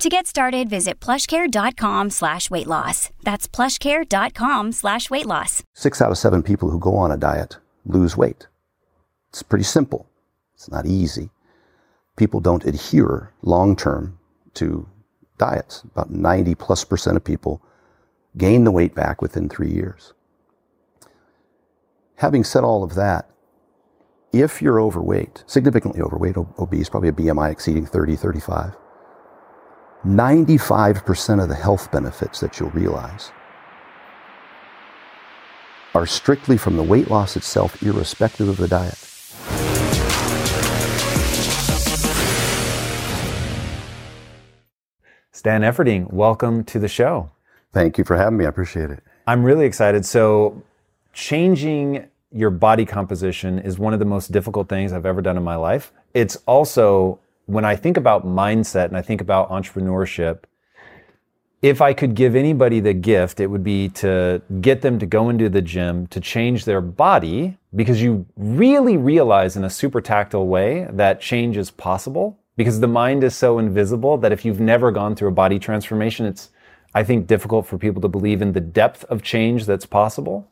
To get started, visit plushcare.com slash weight loss. That's plushcare.com slash weight loss. Six out of seven people who go on a diet lose weight. It's pretty simple. It's not easy. People don't adhere long term to diets. About 90 plus percent of people gain the weight back within three years. Having said all of that, if you're overweight, significantly overweight, obese, probably a BMI exceeding 30, 35, 95% of the health benefits that you'll realize are strictly from the weight loss itself, irrespective of the diet. Stan Efferding, welcome to the show. Thank you for having me. I appreciate it. I'm really excited. So, changing your body composition is one of the most difficult things I've ever done in my life. It's also when I think about mindset and I think about entrepreneurship, if I could give anybody the gift, it would be to get them to go into the gym, to change their body, because you really realize in a super tactile way that change is possible. Because the mind is so invisible that if you've never gone through a body transformation, it's, I think, difficult for people to believe in the depth of change that's possible.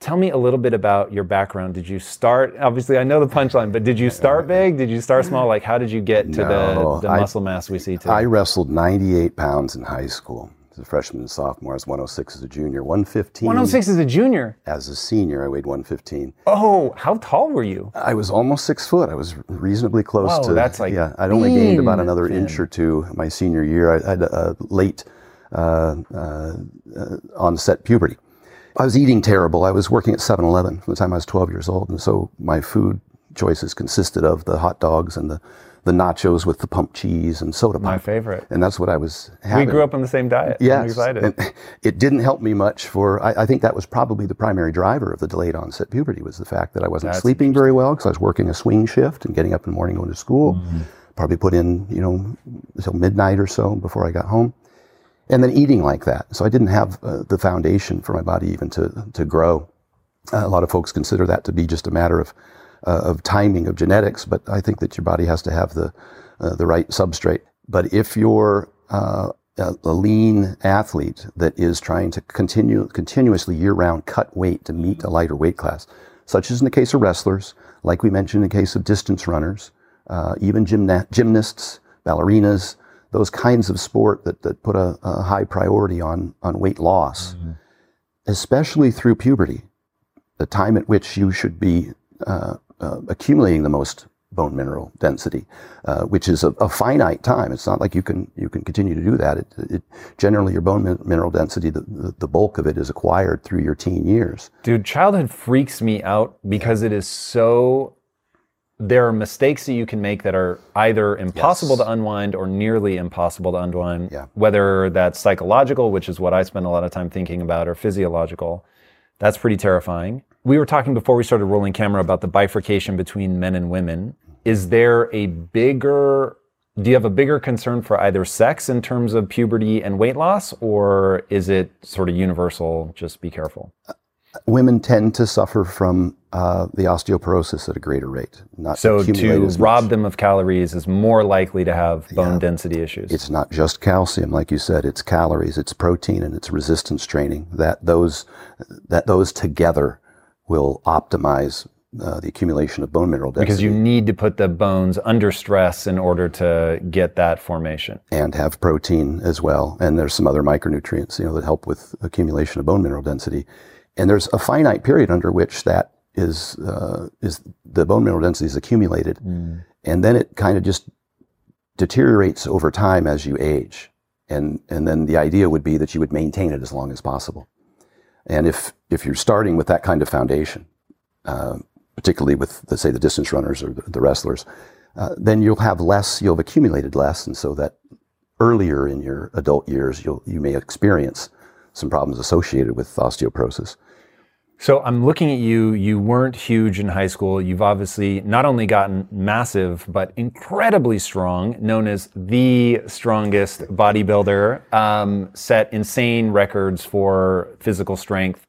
Tell me a little bit about your background. Did you start, obviously, I know the punchline, but did you start big? Did you start small? Like, how did you get to No, the, the I- muscle mass we see today? I wrestled 98 pounds in high school. As a freshman and sophomore, I was 106 as a junior, 115. 106 as a junior. As a senior, I weighed 115. Oh, how tall were you? I was almost six foot. I was reasonably close Whoa, to. that's like yeah. I'd only gained about another thin. inch or two my senior year. I had a late uh, uh, uh, onset puberty. I was eating terrible. I was working at 7-Eleven from the time I was 12 years old, and so my food choices consisted of the hot dogs and the, the nachos with the pump cheese and soda pop. My pop. favorite. And that's what I was having. We grew up on the same diet. I'm excited. and it didn't help me much for. I, I think that was probably the primary driver of the delayed onset puberty was the fact that I wasn't That's sleeping very well because I was working a swing shift and getting up in the morning going to school. Mm-hmm. Probably put in you know until midnight or so before I got home, and then eating like that. So I didn't have uh, the foundation for my body even to to grow. Uh, a lot of folks consider that to be just a matter of uh, of timing of genetics, but I think that your body has to have the uh, the right substrate. But if you're uh, a, lean athlete that is trying to continue continuously year round cut weight to meet a lighter weight class, such as in the case of wrestlers, like we mentioned in the case of distance runners, uh, even gymna- gymnasts, ballerinas, those kinds of sport that, that put a, a high priority on, on weight loss, especially through puberty, the time at which you should be uh, uh, accumulating the most bone mineral density, uh, which is a, a finite time. It's not like you can you can continue to do that. It, it generally your bone min- mineral density, the, the, the bulk of it is acquired through your teen years. Dude, childhood freaks me out because it is so. There are mistakes that you can make that are either impossible Yes. to unwind or nearly impossible to unwind. Yeah. Whether that's psychological, which is what I spend a lot of time thinking about, or physiological. That's pretty terrifying. We were talking before we started rolling camera about the bifurcation between men and women. Is there a bigger do you have a bigger concern for either sex in terms of puberty and weight loss, or is it sort of universal? Just be careful. Uh, Women tend to suffer from uh, the osteoporosis at a greater rate. Not So to rob much. them of calories is more likely to have bone Yeah. density issues. It's not just calcium, like you said. It's calories, it's protein, and it's resistance training. That those that those together will optimize uh, the accumulation of bone mineral density because you need to put the bones under stress in order to get that formation. and have protein as well. And there's some other micronutrients, you know, that help with accumulation of bone mineral density. And there's a finite period under which that is uh, is the bone mineral density is accumulated, mm. and then it kind of just deteriorates over time as you age, and and then the idea would be that you would maintain it as long as possible, and if if you're starting with that kind of foundation, uh, particularly with let's say the distance runners or the, the wrestlers, uh, then you'll have less, you'll have accumulated less, and so that earlier in your adult years, you'll you may experience some problems associated with osteoporosis. So I'm looking at you. You weren't huge in high school. You've obviously not only gotten massive, but incredibly strong, known as the strongest bodybuilder, um, set insane records for physical strength.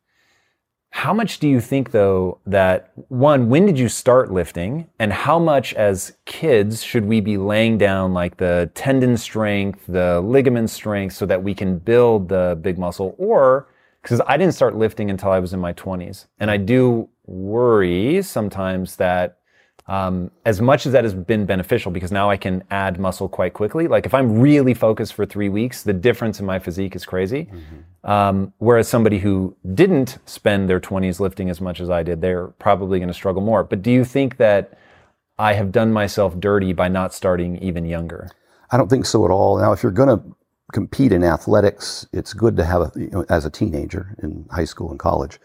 How much do you think, though, that one, when did you start lifting? And how much as kids should we be laying down like the tendon strength, the ligament strength, so that we can build the big muscle? Or, because I didn't start lifting until I was in my 20s. And I do worry sometimes that um, as much as that has been beneficial because now I can add muscle quite quickly. Like if I'm really focused for three weeks, the difference in my physique is crazy. Mm-hmm. Um, whereas somebody who didn't spend their 20s lifting as much as I did, they're probably going to struggle more. But do you think that I have done myself dirty by not starting even younger? I don't think so at all. Now, if you're going to compete in athletics, it's good to have a, you know, as a teenager in high school and college,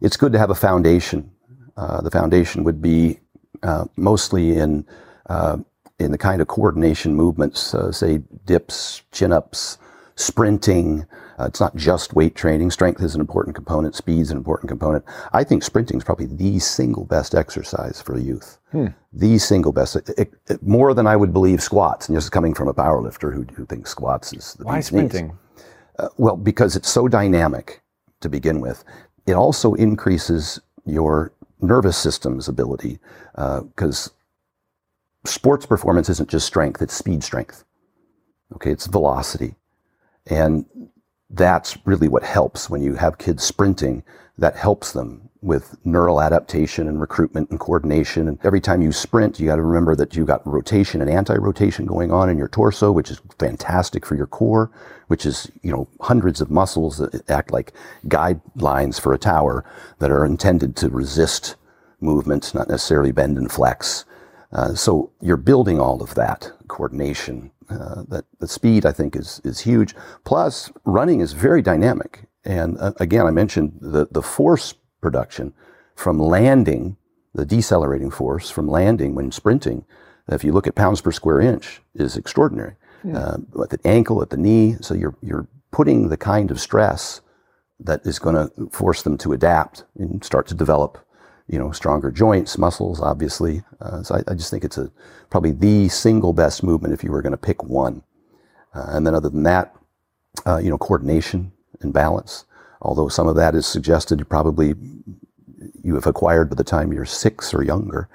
it's good to have a foundation. Uh, the foundation would be uh, mostly in uh, in the kind of coordination movements, uh, say dips, chin ups, sprinting. Uh, it's not just weight training. Strength is an important component. Speed is an important component. I think sprinting is probably the single best exercise for youth. Hmm. The single best, it, it, it, more than I would believe squats. And just coming from a powerlifter who, who thinks squats is the why sprinting? Uh, well, because it's so dynamic to begin with. It also increases your nervous system's ability because uh, sports performance isn't just strength, it's speed strength. Okay, it's velocity. And that's really what helps when you have kids sprinting, that helps them with neural adaptation and recruitment and coordination. And every time you sprint, you got to remember that you got rotation and anti-rotation going on in your torso, which is fantastic for your core, which is, you know, hundreds of muscles that act like guidelines for a tower that are intended to resist movements, not necessarily bend and flex. Uh, so you're building all of that coordination. Uh, that the speed I think is is huge. Plus, running is very dynamic. And uh, again, I mentioned the the force production from landing, the decelerating force from landing when sprinting. If you look at pounds per square inch, is extraordinary. Yeah. Uh, at the ankle, at the knee, so you're you're putting the kind of stress that is going to force them to adapt and start to develop you know, stronger joints, muscles, obviously. Uh, so I, I, just think it's a probably the single best movement if you were going to pick one. Uh, and then other than that, uh, you know, coordination and balance. Although some of that is suggested, you probably you have acquired by the time you're six or younger.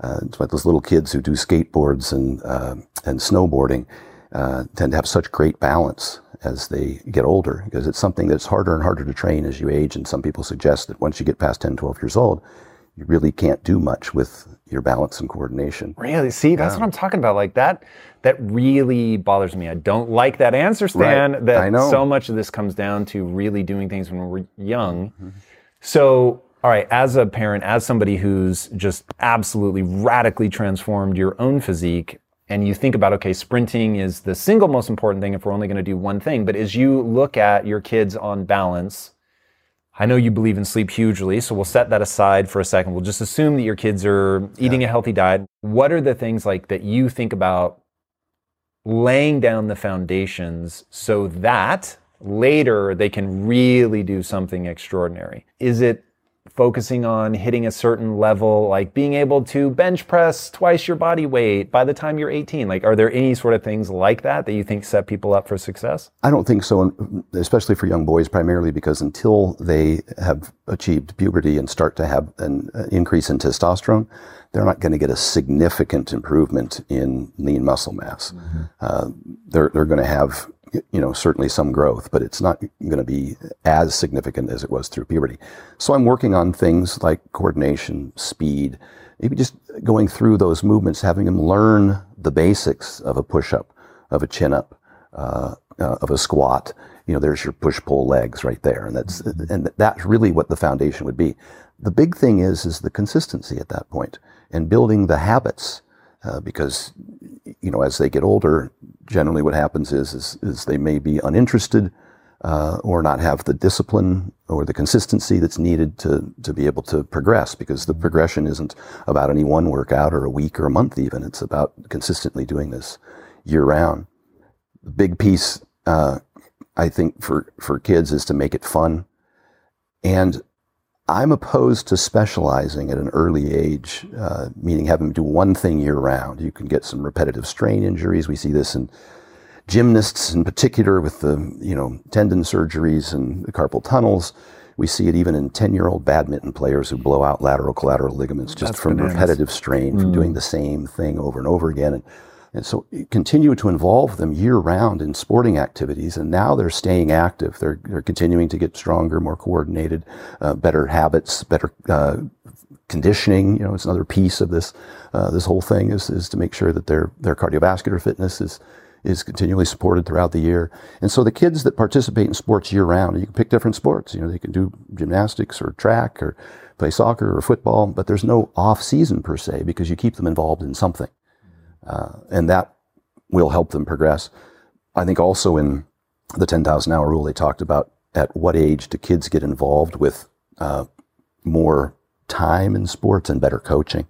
Uh, it's like those little kids who do skateboards and uh, and snowboarding uh, tend to have such great balance as they get older because it's something that's harder and harder to train as you age. And some people suggest that once you get past 10, 12 years old, you really can't do much with your balance and coordination. Really? See, that's what I'm talking about. Like that, that really bothers me. I don't like that answer, Stan. Right. That so much of this comes down to really doing things when we're young. Mm-hmm. So, all right, as a parent, as somebody who's just absolutely radically transformed your own physique, and you think about, okay, sprinting is the single most important thing if we're only going to do one thing. But as you look at your kids on balance, I know you believe in sleep hugely, so we'll set that aside for a second. We'll just assume that your kids are eating yeah. a healthy diet. What are the things like that you think about laying down the foundations so that later they can really do something extraordinary? Is it focusing on hitting a certain level, like being able to bench press twice your body weight by the time you're 18? Like, are there any sort of things like that that you think set people up for success? I don't think so, especially for young boys, primarily because until they have achieved puberty and start to have an increase in testosterone, they're not going to get a significant improvement in lean muscle mass. Mm-hmm. Uh, they're, they're going to have you know, certainly some growth, but it's not going to be as significant as it was through puberty. So I'm working on things like coordination, speed, maybe just going through those movements, having them learn the basics of a push up, of a chin up, uh, uh, of a squat, you know, there's your push pull legs right there, and that's and that's really what the foundation would be. The big thing is is the consistency at that point and building the habits, uh, because you know as they get older, generally what happens is is, is they may be uninterested uh, or not have the discipline or the consistency that's needed to to be able to progress because the progression isn't about any one workout or a week or a month even. It's about consistently doing this year round. The big piece uh, I think for for kids is to make it fun and I'm opposed to specializing at an early age, uh, meaning having to do one thing year round. You can get some repetitive strain injuries. We see this in gymnasts in particular with the, you know, tendon surgeries and the carpal tunnels. We see it even in 10 year old badminton players who blow out lateral collateral ligaments just That's from bananas. repetitive strain, from doing the same thing over and over again. And, and so continue to involve them year round in sporting activities. And now they're staying active. They're, they're continuing to get stronger, more coordinated, uh, better habits, better, uh, conditioning. You know, it's another piece of this, uh, this whole thing is, is to make sure that their, their cardiovascular fitness is, is continually supported throughout the year. And so the kids that participate in sports year round, you can pick different sports. You know, they can do gymnastics or track or play soccer or football, but there's no off season per se because you keep them involved in something. Uh, and that will help them progress. I think also in the 10,000 hour rule, they talked about at what age do kids get involved with uh, more time in sports and better coaching.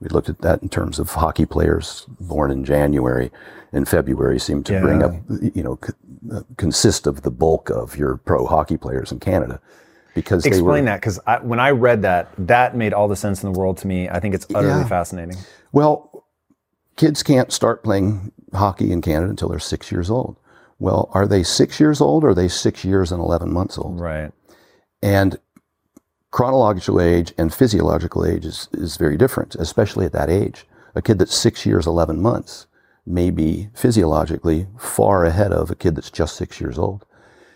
We looked at that in terms of hockey players born in January and February seem to bring up, you know, c- uh, consist of the bulk of your pro hockey players in Canada because they were Explain that because when I read that, that made all the sense in the world to me. I think it's utterly Yeah. fascinating. Well, kids can't start playing hockey in Canada until they're six years old. Well, are they six years old or are they six years and 11 months old? Right. And chronological age and physiological age is, is very different, especially at that age. A kid that's six years, 11 months may be physiologically far ahead of a kid that's just six years old.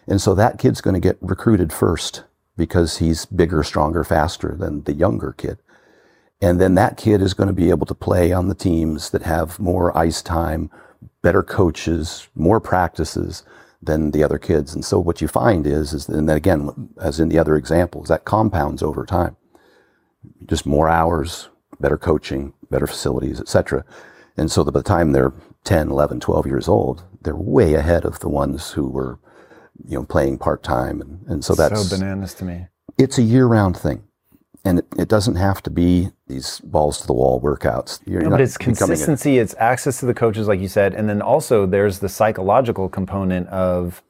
And so that kid's going to get recruited first because he's bigger, stronger, faster than the younger kid. And then that kid is going to be able to play on the teams that have more ice time, better coaches, more practices than the other kids. And so what you find is, is and then again, as in the other examples, that compounds over time. Just more hours, better coaching, better facilities, etc. And so that by the time they're 10, 11, 12 years old, they're way ahead of the ones who were, you know, playing part time. And, and so that's, so bananas to me. it's a year round thing. And it, it doesn't have to be these balls to the wall workouts. You're No, but it's becoming a- consistency, it's access to the coaches, like you said, and then also there's the psychological component of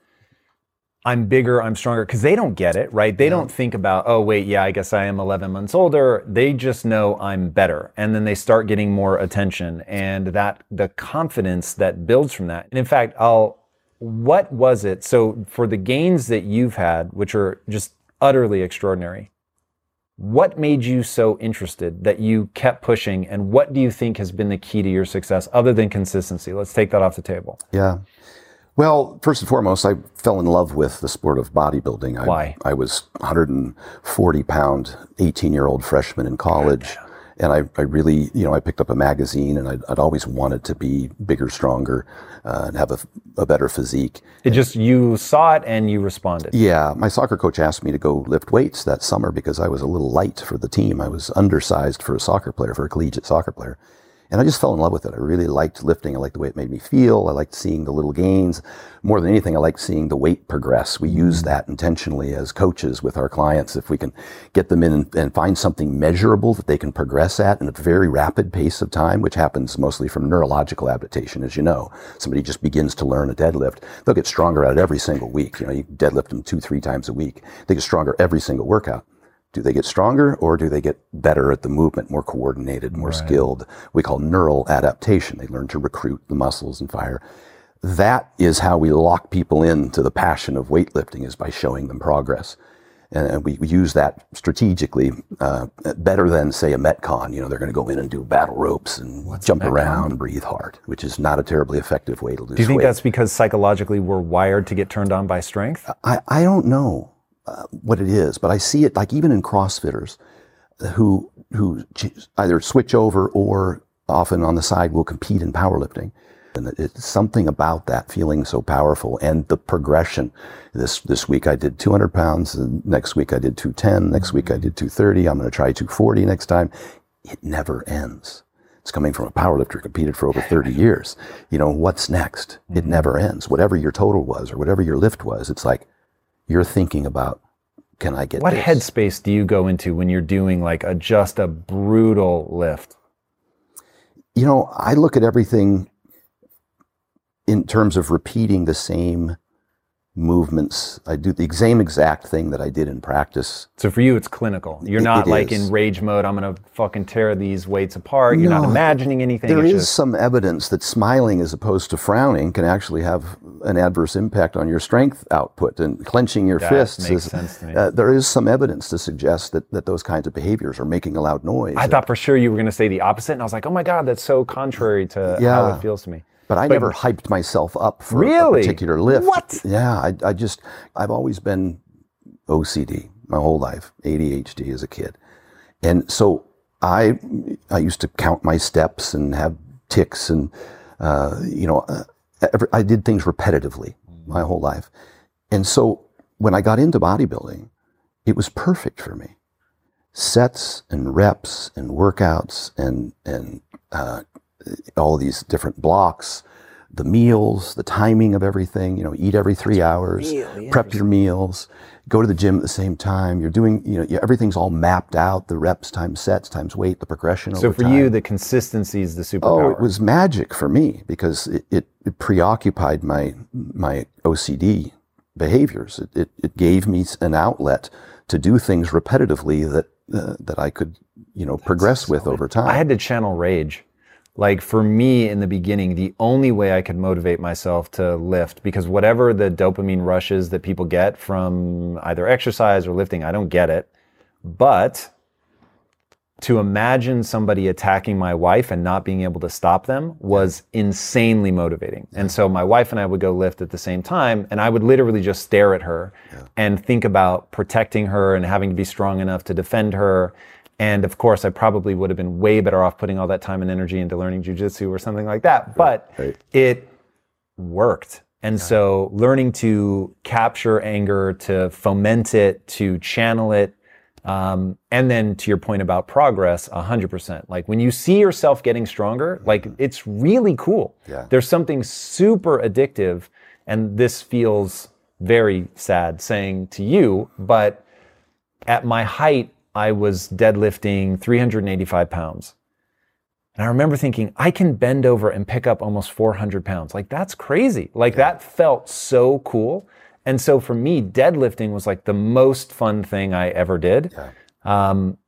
I'm bigger, I'm stronger, because they don't get it, right? They don't think about, oh, wait, yeah, I guess I am 11 months older. They just know I'm better. And then they start getting more attention and that the confidence that builds from that. And in fact, I'll, what was it? So for the gains that you've had, which are just utterly extraordinary, what made you so interested that you kept pushing and what do you think has been the key to your success other than consistency let's take that off the table Yeah. Well, first and foremost, I fell in love with the sport of bodybuilding. I, Why? I was 140 pound, 18 year old freshman in college. And I, I really, you know, I picked up a magazine and I'd, I'd always wanted to be bigger, stronger, uh, and have a, a better physique. it just you saw it and you responded Yeah, my soccer coach asked me to go lift weights that summer because I was a little light for the team. I was undersized for a soccer player, for a collegiate soccer player. And I just fell in love with it. I really liked lifting. I liked the way it made me feel. I liked seeing the little gains. More than anything, I liked seeing the weight progress. We use mm-hmm. that intentionally as coaches with our clients. If we can get them in and, and find something measurable that they can progress at in a very rapid pace of time, which happens mostly from neurological adaptation, as you know. Somebody just begins to learn a deadlift. They'll get stronger at it every single week. You know, you deadlift them two, three times a week. They get stronger every single workout. Do they get stronger or do they get better at the movement, more coordinated, more skilled? We call neural adaptation. They learn to recruit the muscles and fire. That is how we lock people into the passion of weightlifting is by showing them progress. And we, we use that strategically uh, better than, say, a Metcon. You know, they're going to go in and do battle ropes and jump around and breathe hard, which is not a terribly effective way to lose weight. do you think weight. that's because psychologically we're wired to get turned on by strength I, I don't know uh, what it is, but I see it like even in CrossFitters who who either switch over or often on the side will compete in powerlifting. And it's something about that feeling so powerful and the progression. This, this week I did 200 pounds. Next week I did 210. Next week I did 230. I'm going to try 240 next time. It never ends. It's coming from a powerlifter competed for over 30 years. You know, what's next? It Mm-hmm. never ends. Whatever your total was or whatever your lift was, it's like you're thinking about, can I get What this? headspace do you go into when you're doing like a just a brutal lift? You know, I look at everything in terms of repeating the same movements. I do the same exact thing that I did in practice. So for you, it's clinical. You're It- not it like is. in rage mode. I'm gonna fucking tear these weights apart. You're not imagining anything. There it's is just, some evidence that smiling as opposed to frowning can actually have an adverse impact on your strength output and clenching your That fists. makes is- sense to me. Uh, there is some evidence to suggest that, that those kinds of behaviors are making a loud noise. I thought for sure you were gonna say the opposite, and I was like, oh my god, that's so contrary to how it feels to me. But I But- never hyped myself up for Really? a particular lift. What? Yeah, I, I just, I've always been OCD my whole life, ADHD as a kid. And so I, I used to count my steps and have ticks and, uh, you know, uh, every, I did things repetitively my whole life. And so when I got into bodybuilding, it was perfect for me. Sets and reps and workouts and, and, uh, all these different blocks, the meals, the timing of everything, you know, eat every three hours, prep your meals, go to the gym at the same time. You're doing, you know, everything's all mapped out, the reps times sets times weight, the progression So over for time. you, the consistency is the superpower. Oh, superpower. it was magic for me because it, it, it preoccupied my my OCD behaviors. It, it, it gave me an outlet to do things repetitively that uh, that I could, you know, progress with over time. I had to channel rage. Like for me in the beginning, the only way I could motivate myself to lift, because whatever the dopamine rushes that people get from either exercise or lifting, I don't get it. But to imagine somebody attacking my wife and not being able to stop them was insanely motivating. And so my wife and I would go lift at the same time, and I would literally just stare at her and think about protecting her and having to be strong enough to defend her. And of course, I probably would have been way better off putting all that time and energy into learning jujitsu or something like that. But right. it worked. And so learning to capture anger, to foment it, to channel it, um, and then to your point about progress, 100%. Like when you see yourself getting stronger, like it's really cool. Yeah. There's something super addictive. And this feels very sad saying to you, but at my height, I was deadlifting 385 pounds. And I remember thinking, I can bend over and pick up almost 400 pounds. Like, that's crazy. Like, that felt so cool. And so for me, deadlifting was like the most fun thing I ever did. Um,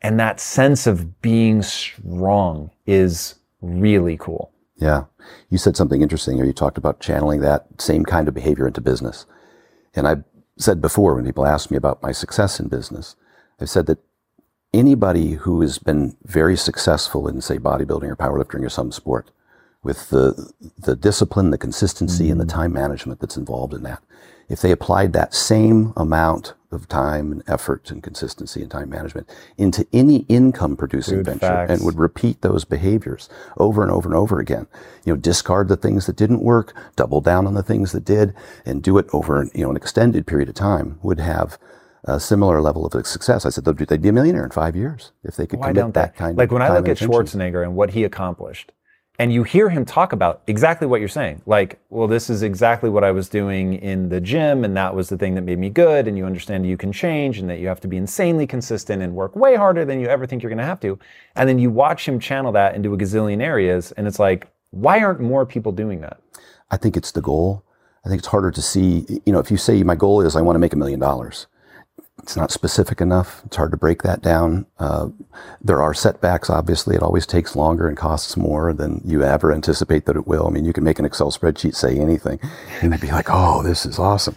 and that sense of being strong is really cool. Yeah. You said something interesting, or you talked about channeling that same kind of behavior into business. And I said before, when people ask me about my success in business, I've said that anybody who has been very successful in, say, bodybuilding or powerlifting or some sport, with the, the discipline, the consistency, and the mm-hmm. time management that's involved in that, if they applied that same amount of time and effort and consistency and time management into any income producing Dude, venture facts. and would repeat those behaviors over and over and over again. You know, discard the things that didn't work, double down on the things that did, and do it over you know an extended period of time would have a similar level of success. I said they'd they'd be a millionaire in five years if they could Why commit don't that they? kind like of Like when I look at attention. Schwarzenegger and what he accomplished, and you hear him talk about exactly what you're saying. Like, well, this is exactly what I was doing in the gym, and that was the thing that made me good. And you understand you can change, and that you have to be insanely consistent and work way harder than you ever think you're going to have to. And then you watch him channel that into a gazillion areas, and it's like, why aren't more people doing that? I think it's the goal. I think it's harder to see. You know, if you say my goal is I want to make a million dollars, it's not specific enough. It's hard to break that down. Uh, there are setbacks. Obviously, it always takes longer and costs more than you ever anticipate that it will. I mean, you can make an Excel spreadsheet say anything, and they'd be like, "Oh, this is awesome."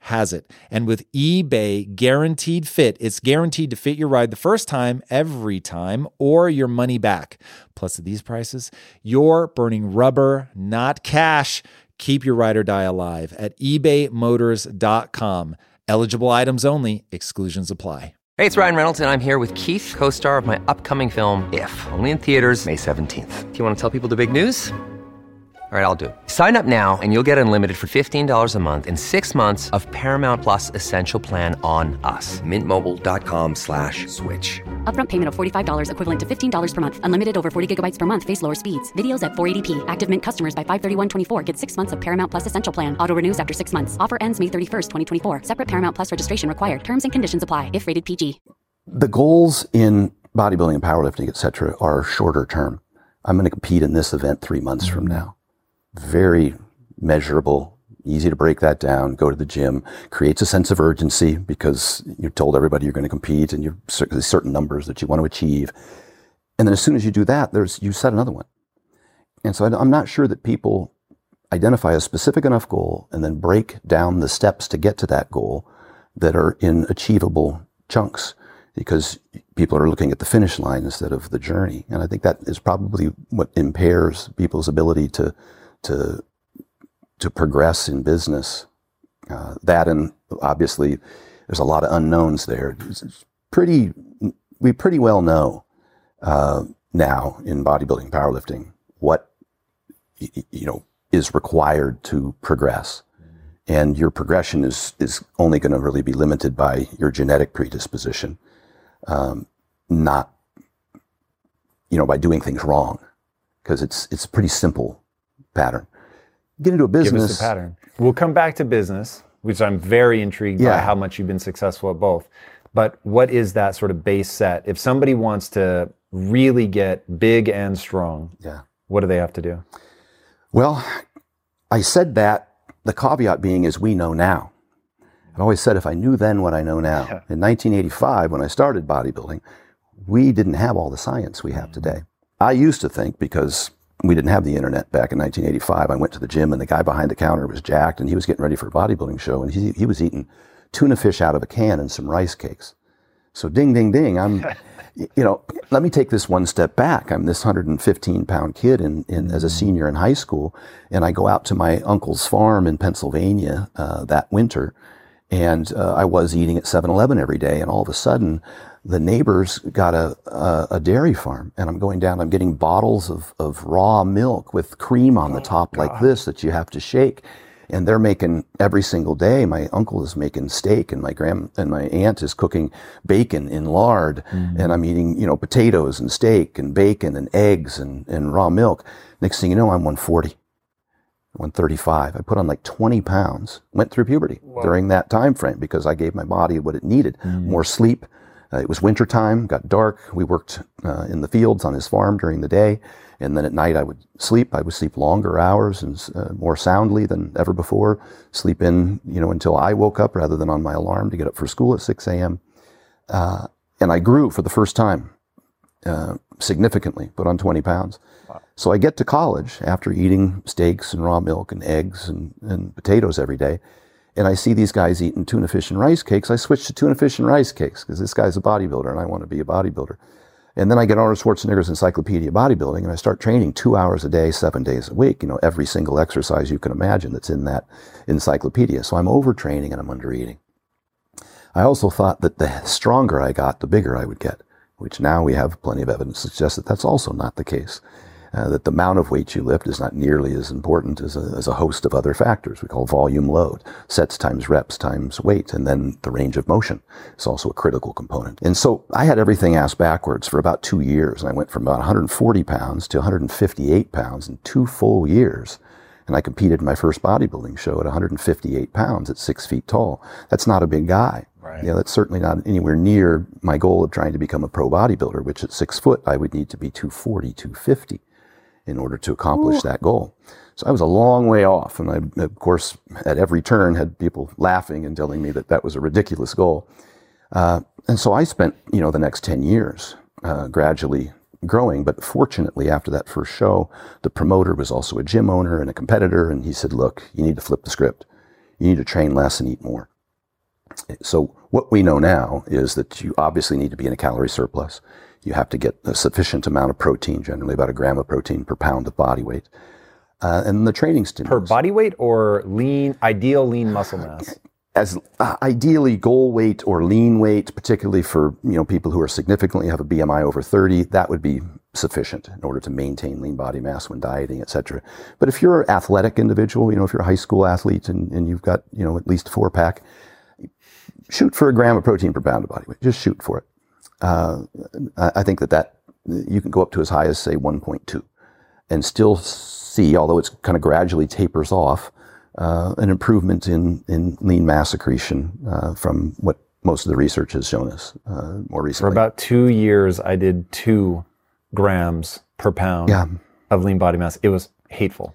has it. And with eBay guaranteed fit, it's guaranteed to fit your ride the first time, every time, or your money back. Plus, at these prices, you're burning rubber, not cash. Keep your ride or die alive at ebaymotors.com. Eligible items only, exclusions apply. Hey, it's Ryan Reynolds, and I'm here with Keith, co star of my upcoming film, If, only in theaters, May 17th. Do you want to tell people the big news? All right, I'll do it. Sign up now and you'll get unlimited for $15 a month in six months of Paramount Plus Essential Plan on us. Mintmobile.com slash switch. Upfront payment of $45 equivalent to $15 per month. Unlimited over 40 gigabytes per month. Face lower speeds. Videos at 480p. Active Mint customers by 531.24 get six months of Paramount Plus Essential Plan. Auto renews after six months. Offer ends May 31st, 2024. Separate Paramount Plus registration required. Terms and conditions apply if rated PG. The goals in bodybuilding and powerlifting, et cetera, are shorter term. I'm going to compete in this event three months from now. Very measurable, easy to break that down, go to the gym, creates a sense of urgency because you've told everybody you're going to compete and you're certain numbers that you want to achieve. And then as soon as you do that, there's, you set another one. And so I'm not sure that people identify a specific enough goal and then break down the steps to get to that goal that are in achievable chunks because people are looking at the finish line instead of the journey. And I think that is probably what impairs people's ability to, to, to progress in business. Uh, that and obviously there's a lot of unknowns there. It's it's pretty, we pretty well know uh, now in bodybuilding, powerlifting, what you know is required to progress, and your progression is is only going to really be limited by your genetic predisposition, um, not you know by doing things wrong, because it's it's pretty simple pattern. Get into a Give business. us the pattern. We'll come back to business, which I'm very intrigued by how much you've been successful at both. But what is that sort of base set? If somebody wants to really get big and strong, Yeah. what do they have to do? Well, I said that, the caveat being is we know now. I've always said if I knew then what I know now. In 1985, when I started bodybuilding, we didn't have all the science we have mm. today. I used to think because we didn't have the internet back in 1985, I went to the gym and the guy behind the counter was jacked and he was getting ready for a bodybuilding show and he, he was eating tuna fish out of a can and some rice cakes. So ding, ding, ding. I'm, you know, let me take this one step back. I'm this 115 pound kid in, in as a senior in high school, and I go out to my uncle's farm in Pennsylvania uh, that winter, and uh, I was eating at 7-Eleven every day, and all of a sudden, the neighbors got a, a, a dairy farm, and I'm going down. I'm getting bottles of, of raw milk with cream on the oh, top like this that you have to shake and they're making every single day. My uncle is making steak, and my grand and my aunt is cooking bacon in lard, mm-hmm. and I'm eating you know potatoes and steak and bacon and eggs and, and raw milk. Next thing you know, I'm 140, 135. I put on like 20 pounds. Went through puberty during that time frame because I gave my body what it needed: mm-hmm. more sleep. Uh, it was winter time, got dark. We worked uh, in the fields on his farm during the day, and then at night I would sleep. I would sleep longer hours and uh, more soundly than ever before. Sleep in, you know, until I woke up rather than on my alarm to get up for school at 6 a.m. Uh, and I grew for the first time uh, significantly, put on 20 pounds. So I get to college after eating steaks and raw milk and eggs and, and potatoes every day. And I see these guys eating tuna fish and rice cakes. I switch to tuna fish and rice cakes because this guy's a bodybuilder and I want to be a bodybuilder. And then I get Arnold Schwarzenegger's Encyclopedia of Bodybuilding and I start training two hours a day, seven days a week. You know, every single exercise you can imagine that's in that encyclopedia. So I'm overtraining and I'm under eating. I also thought that the stronger I got, the bigger I would get, which now we have plenty of evidence to suggest that that's also not the case. Uh, that the amount of weight you lift is not nearly as important as a, as a host of other factors we call volume load, sets times reps times weight, and then the range of motion is also a critical component. And so I had everything asked backwards for about two years, and I went from about 140 pounds to 158 pounds in two full years. And I competed in my first bodybuilding show at 158 pounds at six feet tall. That's not a big guy. Right. Yeah, that's certainly not anywhere near my goal of trying to become a pro bodybuilder, which at six foot I would need to be 240, 250 in order to accomplish that goal. So I was a long way off. And I, of course, at every turn had people laughing and telling me that that was a ridiculous goal. Uh, and so I spent, you know, the next 10 years uh, gradually growing. But fortunately, after that first show, the promoter was also a gym owner and a competitor. And he said, look, you need to flip the script. You need to train less and eat more. So what we know now is that you obviously need to be in a calorie surplus. You have to get a sufficient amount of protein, generally about a gram of protein per pound of body weight. Uh, and the training stimulus. Per body weight or lean, ideal lean muscle mass? as uh, ideally goal weight or lean weight, particularly for you know people who are significantly have a BMI over 30, that would be sufficient in order to maintain lean body mass when dieting, etc. But if you're an athletic individual, you know if you're a high school athlete and, and you've got you know at least four pack, shoot for a gram of protein per pound of body weight. Just shoot for it. Uh, I think that that you can go up to as high as say 1.2 and still see, although it's kind of gradually tapers off, uh, an improvement in, in lean mass accretion uh, from what most of the research has shown us uh, more recently. For about two years, I did two grams per pound Yeah. of lean body mass. It was hateful.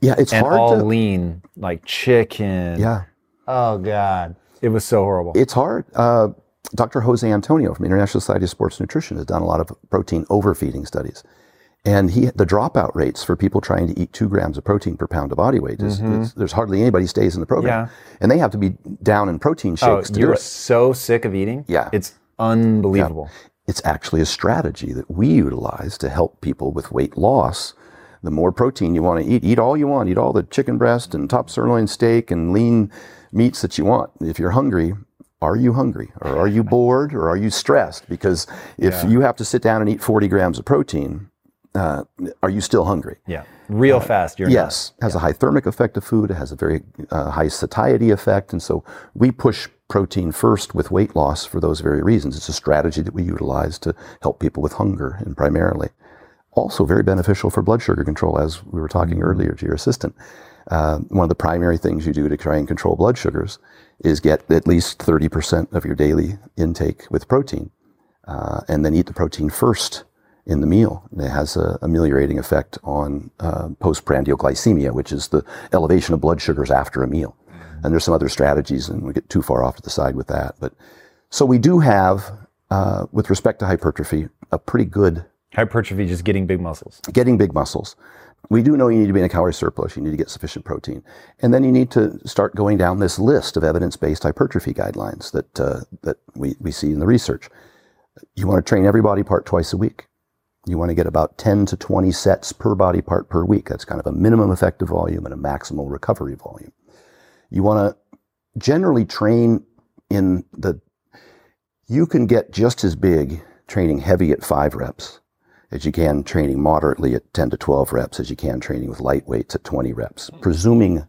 yeah, it's and hard all to. lean, like chicken. Yeah, Oh, God. It was so horrible. it's hard. Uh, Dr. Jose Antonio from International Society of Sports Nutrition has done a lot of protein overfeeding studies. And he, the dropout rates for people trying to eat two grams of protein per pound of body weight is, is- there's hardly anybody stays in the program. Mm-hmm. Yeah. And they have to be down in protein oh, shakes to you're so sick of eating. Yeah. It's unbelievable. it's actually a strategy that we utilize to help people with weight loss. The more protein you want to eat, eat all you want, eat all the chicken breast and top sirloin steak and lean meats that you want. If you're hungry, are you hungry or are you bored or are you stressed? Because if you have to sit down and eat 40 grams of protein, uh, are you still hungry? Yeah. Real fast. You're Uh, Yes, has a high thermic effect of food. It has a very uh, high satiety effect, and so we push protein first with weight loss for those very reasons. It's a strategy that we utilize to help people with hunger, and primarily, also very beneficial for blood sugar control, as we were talking earlier to your assistant. Uh, one of the primary things you do to try and control blood sugars is get at least 30% of your daily intake with protein, uh, and then eat the protein first in the meal. It has a ameliorating effect on uh, postprandial glycemia, which is the elevation of blood sugars after a meal. And there's some other strategies, and we get too far off to the side with that. But so we do have, uh, with respect to hypertrophy, a pretty good hypertrophy, just getting big muscles. getting big muscles. We do know you need to be in a calorie surplus. You need to get sufficient protein, and then you need to start going down this list of evidence-based hypertrophy guidelines that uh, that we, we see in the research. You want to train every body part twice a week. You want to get about 10 to 20 sets per body part per week. That's kind of a minimum effective volume and a maximal recovery volume. You want to generally train in the, you can get just as big training heavy at five reps as you can training moderately at 10 to 12 reps as you can training with light weights at 20 reps, presuming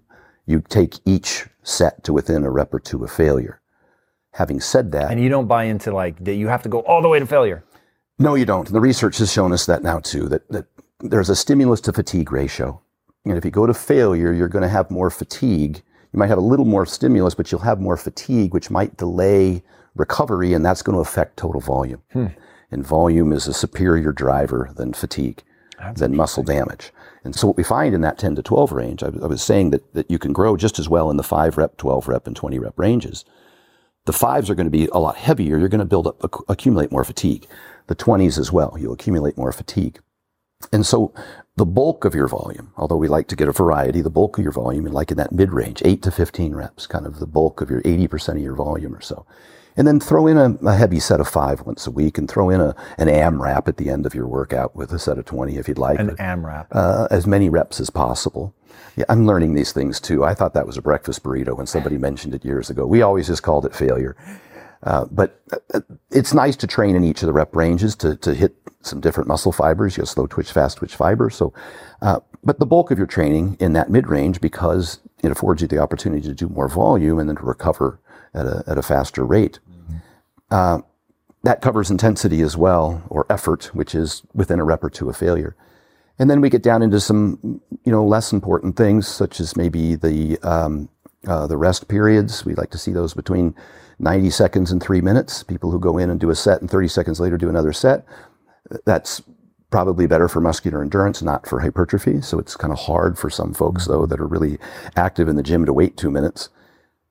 you take each set to within a rep or two of failure. Having said that, And you don't buy into like that you have to go all the way to failure. no, you don't. The research has shown us that now too, that, that there's a stimulus to fatigue ratio. And if you go to failure, you're going to have more fatigue. You might have a little more stimulus, but you'll have more fatigue, which might delay recovery, and that's going to affect total volume. Hmm. And volume is a superior driver than fatigue, than muscle damage. And so what we find in that 10 to 12 range, I, I was saying that, that you can grow just as well in the 5 rep, 12 rep, and 20 rep ranges. The fives are going to be a lot heavier. You're going to build up, acc- accumulate more fatigue. The 20s as well. You'll accumulate more fatigue. And so the bulk of your volume, although we like to get a variety, the bulk of your volume, like in that mid range, 8 to 15 reps, kind of the bulk of your 80% of your volume or so. And then throw in a, a heavy set of five once a week and throw in a, an AMRAP at the end of your workout with a set of 20 if you'd like. An AMRAP. uh, as many reps as possible. Yeah, I'm learning these things too. I thought that was a breakfast burrito when somebody mentioned it years ago. We always just called it failure. Uh, but uh, it's nice to train in each of the rep ranges to, to hit some different muscle fibers. You have slow twitch, fast twitch fibers. So, uh, but the bulk of your training in that mid range because it affords you the opportunity to do more volume and then to recover at a, at a faster rate. Uh, that covers intensity as well, or effort, which is within a rep or two of failure. And then we get down into some, you know, less important things, such as maybe the um, uh, the rest periods. We like to see those between 90 seconds and three minutes. People who go in and do a set and 30 seconds later do another set. That's probably better for muscular endurance, not for hypertrophy. So it's kind of hard for some folks, though, that are really active in the gym to wait two minutes.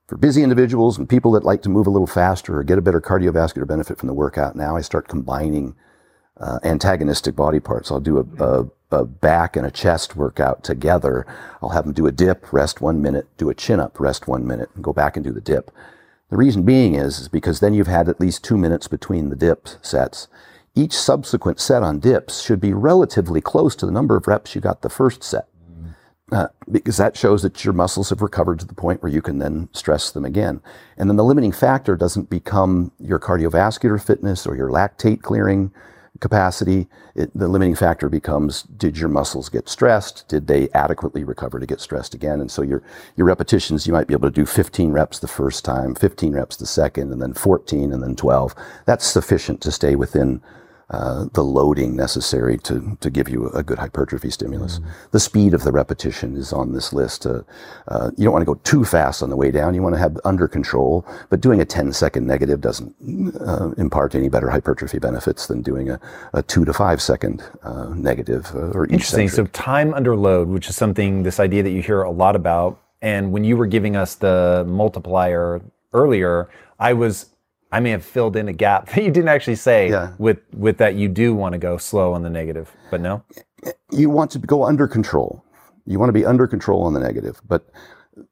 For busy individuals and people that like to move a little faster or get a better cardiovascular benefit from the workout, now I start combining uh, antagonistic body parts. I'll do a, a, a back and a chest workout together. I'll have them do a dip, rest one minute, do a chin up, rest one minute, and go back and do the dip. The reason being is, is because then you've had at least two minutes between the dip sets. Each subsequent set on dips should be relatively close to the number of reps you got the first set. Uh, because that shows that your muscles have recovered to the point where you can then stress them again. And then the limiting factor doesn't become your cardiovascular fitness or your lactate clearing capacity. It, the limiting factor becomes did your muscles get stressed? Did they adequately recover to get stressed again? And so your, your repetitions, you might be able to do 15 reps the first time, 15 reps the second, and then 14, and then 12. That's sufficient to stay within uh, the loading necessary to, to give you a good hypertrophy stimulus. The speed of the repetition is on this list. Uh, uh, you don't want to go too fast on the way down. You want to have under control, but doing a 10 second negative doesn't uh, impart any better hypertrophy benefits than doing a, a two to five second uh, negative uh, or Interesting. So time under load, which is something, this idea that you hear a lot about. And when you were giving us the multiplier earlier, I was, I may have filled in a gap that you didn't actually say Yeah. with, with that you do want to go slow on the negative, but no? you want to go under control. You want to be under control on the negative, but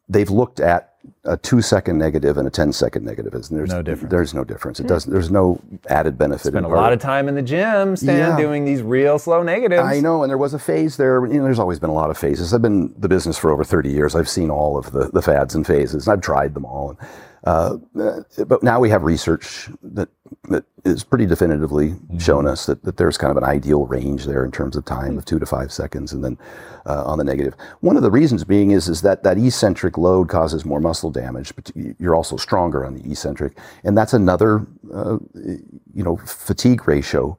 they've looked at a two second negative and a 10 second negative. And there's No difference. There's no difference. It doesn't, there's no added benefit. Spent a lot of time in the gym, Stan, Yeah. doing these real slow negatives. I know, and there was a phase there. You know, there's always been a lot of phases. I've been in the business for over 30 years. I've seen all of the, the fads and phases, and I've tried them all. Uh, uh, but now we have research that that is pretty definitively shown us that, that there's kind of an ideal range there in terms of time of two to five seconds, and then uh, on the negative. One of the reasons being is is that that eccentric load causes more muscle damage, but you're also stronger on the eccentric, and that's another uh, you know fatigue ratio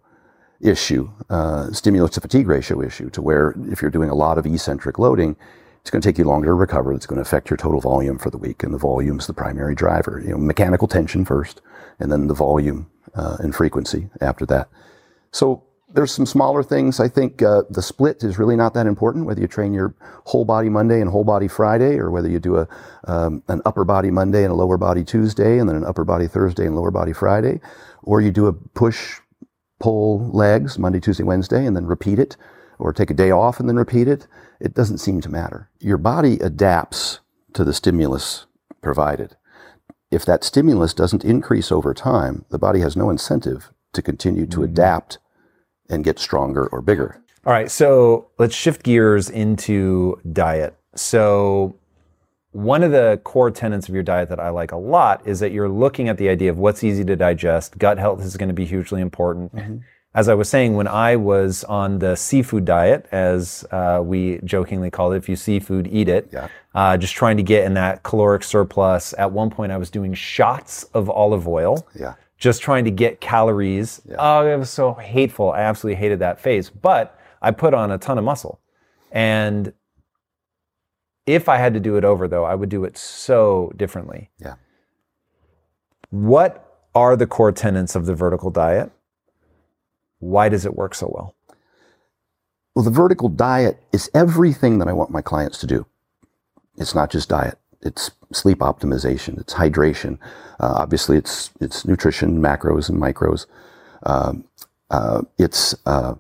issue, uh, stimulus to fatigue ratio issue, to where if you're doing a lot of eccentric loading, it's going to take you longer to recover. It's going to affect your total volume for the week, and the volume's the primary driver. You know, mechanical tension first, and then the volume uh, and frequency after that. So there's some smaller things. I think uh, the split is really not that important. Whether you train your whole body Monday and whole body Friday, or whether you do a um, an upper body Monday and a lower body Tuesday, and then an upper body Thursday and lower body Friday, or you do a push pull legs Monday, Tuesday, Wednesday, and then repeat it, or take a day off and then repeat it, it doesn't seem to matter. Your body adapts to the stimulus provided. If that stimulus doesn't increase over time, the body has no incentive to continue to mm-hmm. adapt and get stronger or bigger. All right, so let's shift gears into diet. So, one of the core tenets of your diet that I like a lot is that you're looking at the idea of what's easy to digest. Gut health is going to be hugely important. Mm-hmm. As I was saying, when I was on the seafood diet, as uh, we jokingly call it, if you seafood, eat it, Yeah. uh, just trying to get in that caloric surplus. At one point, I was doing shots of olive oil Yeah. just trying to get calories. Oh, it was so hateful. I absolutely hated that phase. But I put on a ton of muscle. And If I had to do it over, though, I would do it so differently. Yeah. What are the core tenets of the vertical diet? Why does it work so well? Well, the vertical diet is everything that I want my clients to do. It's not just diet. It's sleep optimization. It's hydration. Uh, obviously, it's it's nutrition, macros and micros. Um, uh, it's uh,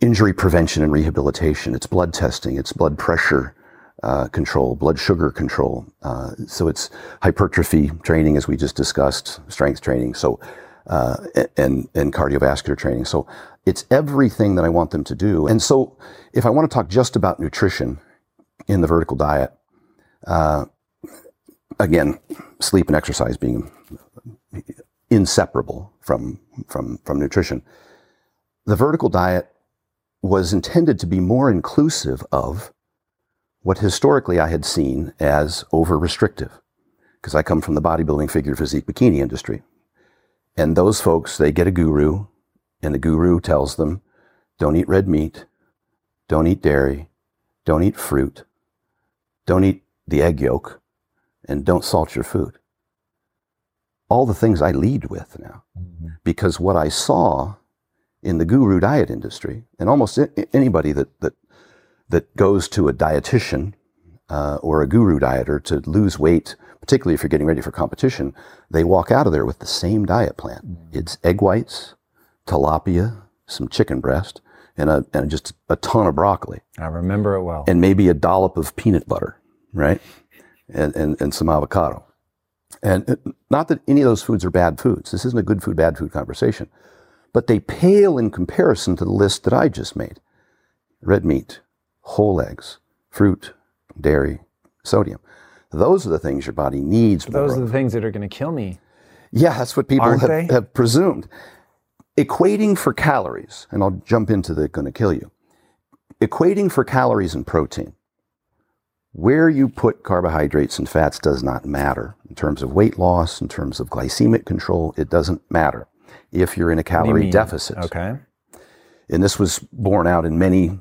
injury prevention and rehabilitation. It's blood testing. It's blood pressure uh, control, blood sugar control. Uh, so it's hypertrophy training, as we just discussed, strength training. So uh, and and cardiovascular training. So it's everything that I want them to do. And so if I want to talk just about nutrition in the vertical diet, uh, again, sleep and exercise being inseparable from from from nutrition. The vertical diet was intended to be more inclusive of what historically I had seen as over restrictive, because I come from the bodybuilding figure physique bikini industry. And those folks, they get a guru, and the guru tells them, don't eat red meat, don't eat dairy, don't eat fruit, don't eat the egg yolk, and don't salt your food. All the things I lead with now. Mm-hmm. Because what I saw in the guru diet industry, and almost anybody that, that, that goes to a dietitian uh, or a guru dieter to lose weight, particularly if you're getting ready for competition, they walk out of there with the same diet plan. Mm-hmm. It's egg whites, tilapia, some chicken breast, and, a, and just a ton of broccoli. I remember it well. And maybe a dollop of peanut butter, right? And, and, and some avocado. And not that any of those foods are bad foods. This isn't a good food, bad food conversation but they pale in comparison to the list that I just made. Red meat, whole eggs, fruit, dairy, sodium. Those are the things your body needs. Those are the things that are going to kill me. Yeah, that's what people have, have, presumed. Equating for calories, and I'll jump into the going to kill you. Equating for calories and protein. Where you put carbohydrates and fats does not matter. In terms of weight loss, in terms of glycemic control, it doesn't matter if you're in a calorie deficit. Okay. And this was borne out in many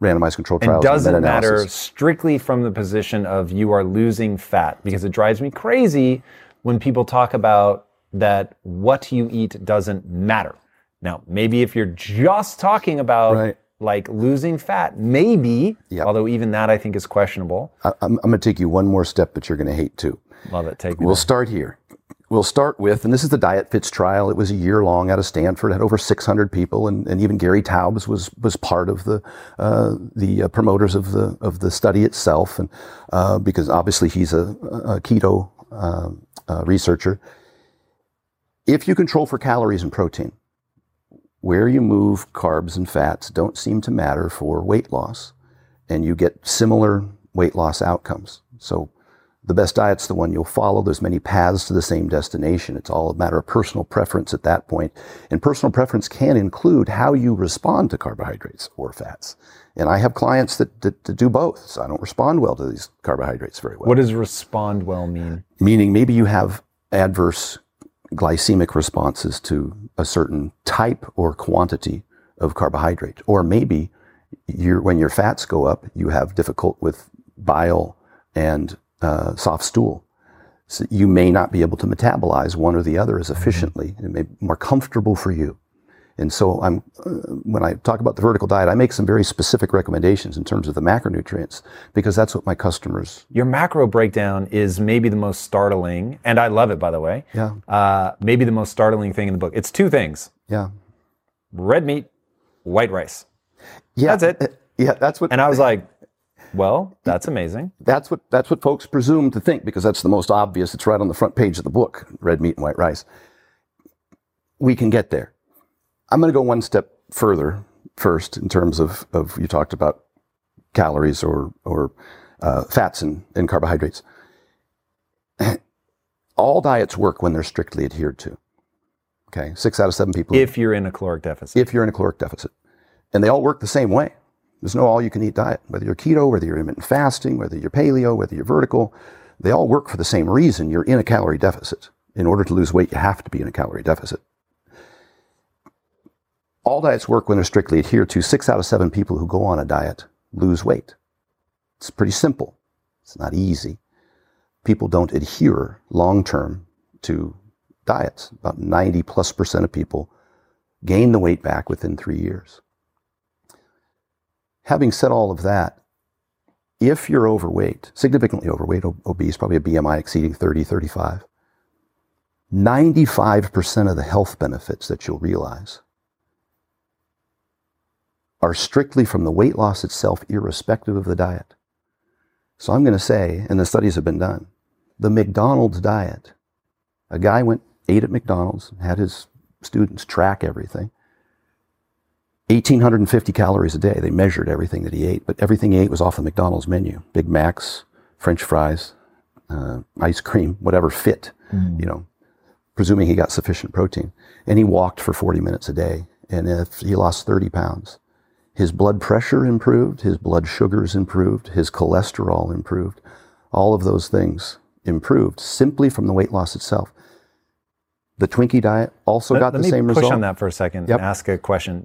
randomized controlled trials. It doesn't matter strictly from the position of you are losing fat because it drives me crazy when people talk about that what you eat doesn't matter. Now, maybe if you're just talking about right. like losing fat, maybe, yep. although even that I think is questionable. I, am going to take you one more step, but you're going to hate too. Love it. Take me. We'll start here. We'll start with, and this is the Diet Fits trial. It was a year long out of Stanford, had over 600 people, and, and even Gary Taubes was was part of the uh, the uh, promoters of the of the study itself, and uh, because obviously he's a, a keto um, uh, researcher. If you control for calories and protein, where you move carbs and fats don't seem to matter for weight loss, and you get similar weight loss outcomes. So the best diet's the one you'll follow. There's many paths to the same destination. It's all a matter of personal preference at that point. And personal preference can include how you respond to carbohydrates or fats. And I have clients that, that, that do both. So I don't respond well to these carbohydrates very well. What does respond well mean? Meaning maybe you have adverse glycemic responses to a certain type or quantity of carbohydrate. Or maybe when your fats go up, you have difficult with bile and uh, soft stool. So you may not be able to metabolize one or the other as efficiently. It may be more comfortable for you. And so I'm, uh, when I talk about the vertical diet, I make some very specific recommendations in terms of the macronutrients because that's what my customers. Your macro breakdown is maybe the most startling, and I love it, by the way. Yeah. Uh, maybe the most startling thing in the book. It's two things. Yeah. Red meat, white rice. Yeah. That's it. Uh, yeah, that's what. And I was like, well, that's amazing. That's what that's what folks presume to think because that's the most obvious. It's right on the front page of the book, red meat and white rice. We can get there. I'm going to go one step further first in terms of, of you talked about calories or or uh, fats and, and carbohydrates. All diets work when they're strictly adhered to. Okay, six out of seven people. If you're in a caloric deficit. If you're in a caloric deficit, and they all work the same way. There's no all you can eat diet. Whether you're keto, whether you're intermittent fasting, whether you're paleo, whether you're vertical, they all work for the same reason. You're in a calorie deficit. In order to lose weight, you have to be in a calorie deficit. All diets work when they're strictly adhered to. Six out of seven people who go on a diet lose weight. It's pretty simple. It's not easy. People don't adhere long term to diets. About 90 plus percent of people gain the weight back within three years. Having said all of that, if you're overweight, significantly overweight, obese, probably a BMI exceeding 30, 35, 95% of the health benefits that you'll realize are strictly from the weight loss itself, irrespective of the diet. So I'm going to say, and the studies have been done, the McDonald's diet, a guy went, ate at McDonald's, had his students track everything. 1,850 calories a day. They measured everything that he ate, but everything he ate was off the McDonald's menu. Big Macs, French fries, uh, ice cream, whatever fit, mm. you know, presuming he got sufficient protein. And he walked for 40 minutes a day. And if he lost 30 pounds, his blood pressure improved, his blood sugars improved, his cholesterol improved. All of those things improved simply from the weight loss itself. The Twinkie diet also let, got let the same result. Push on that for a second yep. and ask a question.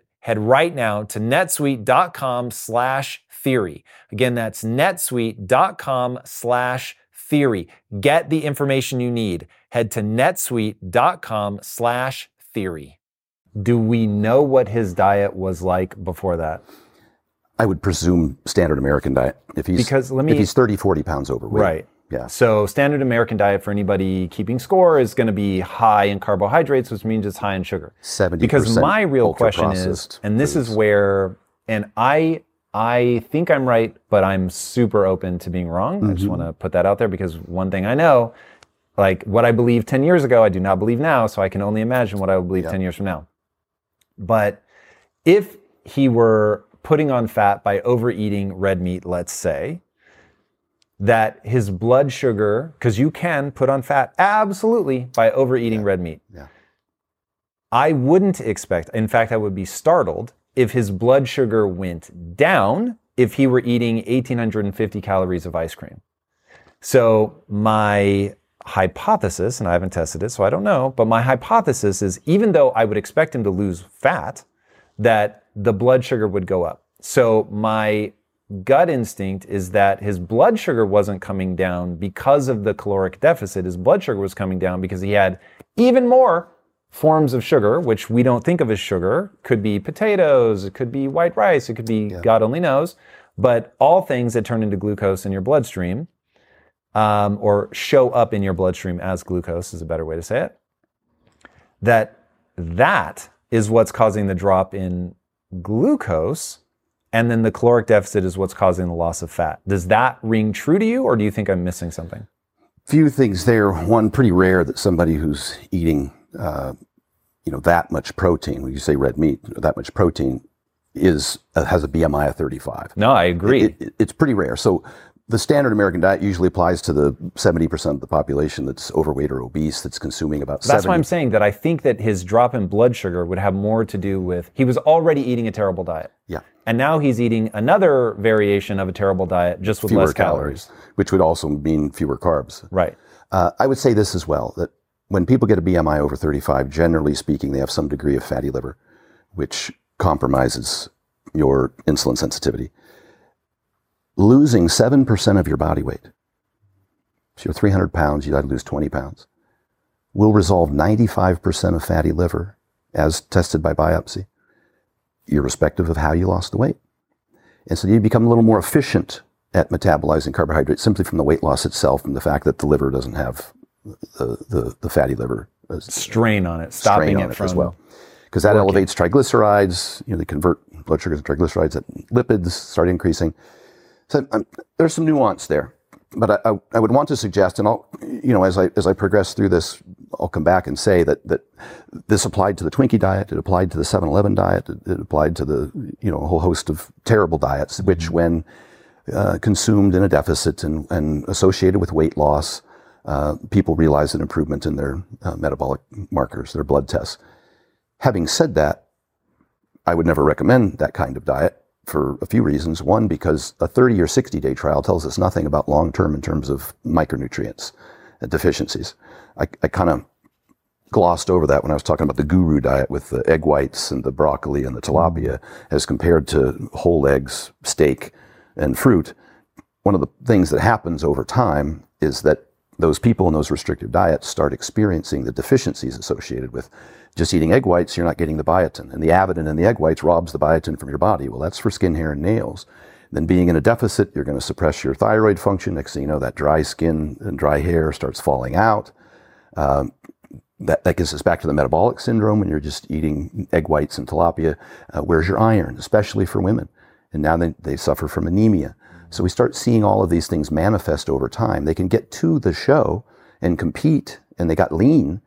head right now to netsuite.com slash theory. Again, that's netsuite.com slash theory. Get the information you need. Head to netsuite.com slash theory. Do we know what his diet was like before that? I would presume standard American diet. If he's because let me, if he's 30, 40 pounds overweight. Right. Yeah. So standard American diet for anybody keeping score is going to be high in carbohydrates, which means it's high in sugar. Seventy. Because my real question is, and this foods. is where, and I I think I'm right, but I'm super open to being wrong. Mm-hmm. I just mm-hmm. want to put that out there because one thing I know, like what I believed 10 years ago, I do not believe now. So I can only imagine what I will believe 10 years from now. But if he were putting on fat by overeating red meat, let's say, that his blood sugar, because you can put on fat absolutely by overeating yeah. red meat. Yeah. I wouldn't expect, in fact, I would be startled if his blood sugar went down if he were eating 1850 calories of ice cream. So my hypothesis, and I haven't tested it, so I don't know, but my hypothesis is even though I would expect him to lose fat, that the blood sugar would go up. So my gut instinct is that his blood sugar wasn't coming down because of the caloric deficit. His blood sugar was coming down because he had even more forms of sugar, which we don't think of as sugar. Could be potatoes, it could be white rice, it could be yeah. God only knows, but all things that turn into glucose in your bloodstream um, or show up in your bloodstream as glucose is a better way to say it. That that is what's causing the drop in glucose and then the caloric deficit is what's causing the loss of fat. Does that ring true to you, or do you think I'm missing something? Few things there. One, pretty rare that somebody who's eating, uh, you know, that much protein, when you say red meat, that much protein, is uh, has a BMI of 35. No, I agree. It, it, it's pretty rare. So the standard American diet usually applies to the 70% of the population that's overweight or obese that's consuming about That's 70. why I'm saying that I think that his drop in blood sugar would have more to do with he was already eating a terrible diet. Yeah. And now he's eating another variation of a terrible diet just with fewer less calories. calories. Which would also mean fewer carbs. Right. Uh, I would say this as well that when people get a BMI over 35, generally speaking, they have some degree of fatty liver, which compromises your insulin sensitivity losing 7% of your body weight, so you're 300 pounds, you got to lose 20 pounds, will resolve 95% of fatty liver as tested by biopsy. irrespective of how you lost the weight. And so you become a little more efficient at metabolizing carbohydrates simply from the weight loss itself and the fact that the liver doesn't have the, the, the fatty liver Strain on it, stopping strain it, on it from as well. Because that elevates triglycerides, you know, they convert blood sugars and triglycerides, that lipids start increasing. So um, there's some nuance there. But I, I, I would want to suggest, and I'll, you know, as I, as I progress through this, I'll come back and say that, that this applied to the Twinkie diet, it applied to the 7-Eleven diet, it, it applied to the, you know, a whole host of terrible diets, which when uh, consumed in a deficit and, and associated with weight loss, uh, people realize an improvement in their uh, metabolic markers, their blood tests. Having said that, I would never recommend that kind of diet for a few reasons. One, because a 30 or 60 day trial tells us nothing about long term in terms of micronutrients deficiencies. I, I kind of glossed over that when I was talking about the guru diet with the egg whites and the broccoli and the tilapia as compared to whole eggs, steak, and fruit. One of the things that happens over time is that those people in those restrictive diets start experiencing the deficiencies associated with just eating egg whites, you're not getting the biotin. And the avidin in the egg whites robs the biotin from your body. Well, that's for skin, hair, and nails. Then being in a deficit, you're going to suppress your thyroid function. Next thing you know, that dry skin and dry hair starts falling out. Um, that, that gets us back to the metabolic syndrome when you're just eating egg whites and tilapia. Uh, where's your iron, especially for women? And now they, they suffer from anemia. So we start seeing all of these things manifest over time. They can get to the show and compete, and they got lean,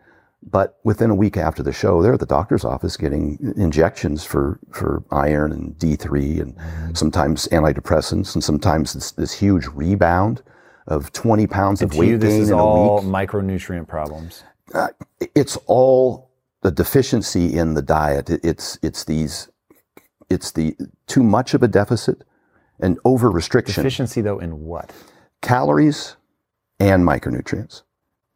but within a week after the show, they're at the doctor's office getting injections for, for iron and D3 and sometimes antidepressants and sometimes this, this huge rebound of 20 pounds And of to you, weight this gain is in a all week. micronutrient problems. Uh, it's all the deficiency in the diet. It- It's, it's these, it's the too much of a deficit and over restriction. Deficiency, though, in what? calories and micronutrients.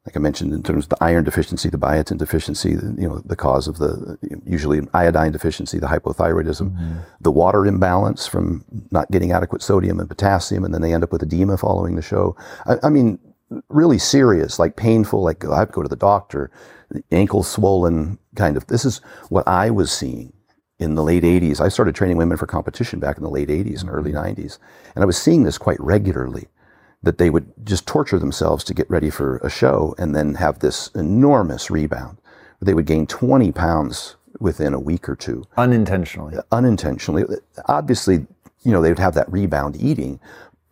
Like I mentioned, in terms of the iron deficiency, the biotin deficiency, the, you know, the cause of the usually iodine deficiency, the hypothyroidism, mm-hmm. the water imbalance from not getting adequate sodium and potassium, and then they end up with edema following the show. I, I mean, really serious, like painful, like oh, I have to go to the doctor, ankle swollen, kind of. This is what I was seeing in the late 80s. I started training women for competition back in the late 80s and early mm-hmm. 90s. And I was seeing this quite regularly that they would just torture themselves to get ready for a show and then have this enormous rebound. They would gain 20 pounds within a week or two Unintentionally. unintentionally. Obviously, you know, they would have that rebound eating,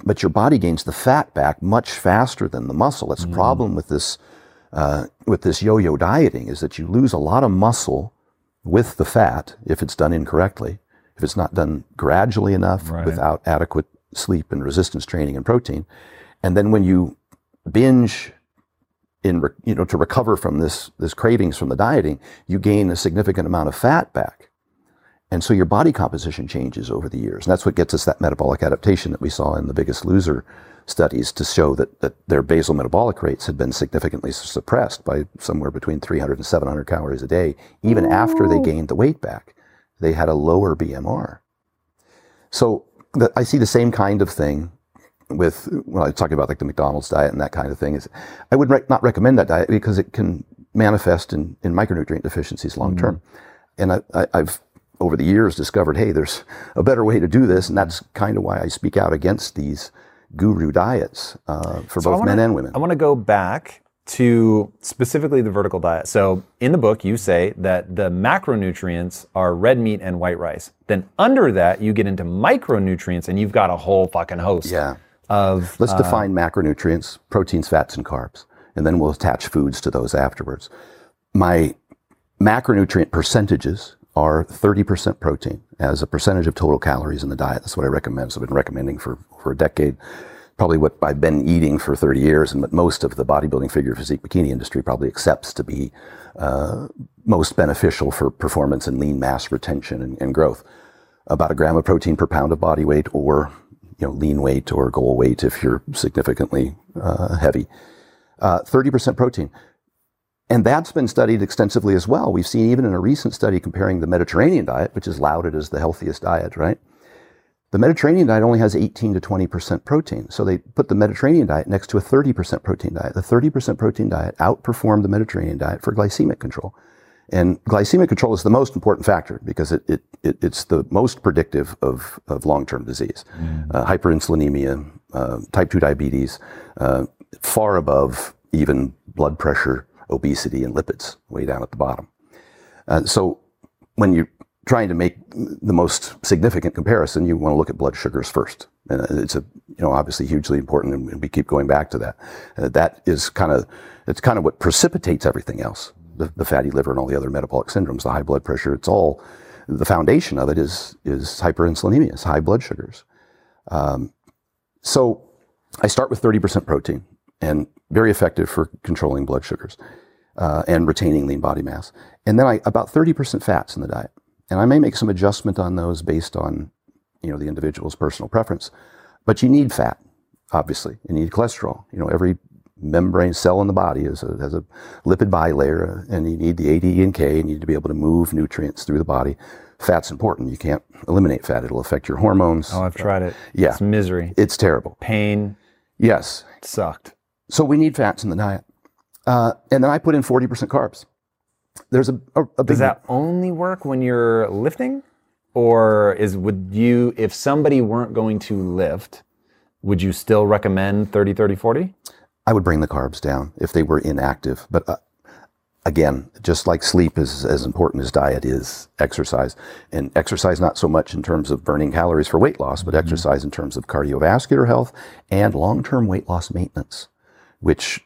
but your body gains the fat back much faster than the muscle. That's the problem with this, uh, with this yo-yo dieting is that you lose a lot of muscle with the fat if it's done incorrectly. If it's not done gradually enough Right. without adequate sleep and resistance training and protein. And then when you binge in, you know, to recover from this, this cravings from the dieting, you gain a significant amount of fat back. And so your body composition changes over the years. And that's what gets us that metabolic adaptation that we saw in the biggest loser studies to show that, that their basal metabolic rates had been significantly suppressed by somewhere between 300 and 700 calories a day, even after they gained the weight back. They had a lower BMR. So the, I see the same kind of thing with when I talk about like the McDonald's diet and that kind of thing. Is I would rec- not recommend that diet because it can manifest in, in micronutrient deficiencies long term. And I, I, I've over the years discovered, hey, there's a better way to do this, and that's kind of why I speak out against these guru diets uh, for So both wanna- men and women. I want to go back to specifically the vertical diet. So in the book, you say that the macronutrients are red meat and white rice. Then under that, you get into micronutrients, and you've got a whole fucking host yeah. Of. Let's define macronutrients, proteins, fats, and carbs, and then we'll attach foods to those afterwards. My macronutrient percentages are 30% protein as a percentage of total calories in the diet. That's what I recommend. So I've been recommending for, for a decade. Probably what I've been eating for 30 years and what most of the bodybuilding figure physique bikini industry probably accepts to be uh, most beneficial for performance and lean mass retention and, and growth. About a gram of protein per pound of body weight or you know, lean weight or goal weight if you're significantly uh, heavy. Uh, 30% protein. And that's been studied extensively as well. We've seen even in a recent study comparing the Mediterranean diet, which is lauded as the healthiest diet, right? The Mediterranean diet only has 18 to 20% protein. So they put the Mediterranean diet next to a 30% protein diet. The 30% protein diet outperformed the Mediterranean diet for glycemic control. And glycemic control is the most important factor because it, it, it it's the most predictive of, of long-term disease. Uh, hyperinsulinemia, uh, type 2 diabetes, uh, far above even blood pressure, obesity, and lipids, way down at the bottom. Uh, so when you're trying to make the most significant comparison, you want to look at blood sugars first. And it's a, you know, obviously hugely important, and we keep going back to that. Uh, that is kind of, it's kind of what precipitates everything else. The, the fatty liver and all the other metabolic syndromes, the high blood pressure, it's all, the foundation of it is, is hyperinsulinemia, it's high blood sugars. Um, so I start with 30% protein and very effective for controlling blood sugars uh, and retaining lean body mass. And then I, about 30% fats in the diet. And I may make some adjustment on those based on, you know, the individual's personal preference. But you need fat, obviously. You need cholesterol. You know, every membrane cell in the body is a, has a lipid bilayer, and you need the A, D, and K. You need to be able to move nutrients through the body. Fat's important. You can't eliminate fat. It'll affect your hormones. Oh, I've tried it. Yeah. It's misery. It's terrible. Pain. Yes. It sucked. So we need fats in the diet. Uh, and then I put in 40% carbs. There's a, a, a big Does that only work when you're lifting? Or is would you if somebody weren't going to lift, would you still recommend 30 30 40? I would bring the carbs down if they were inactive. But uh, again, just like sleep is as important as diet is exercise. And exercise not so much in terms of burning calories for weight loss, but exercise in terms of cardiovascular health and long-term weight loss maintenance, which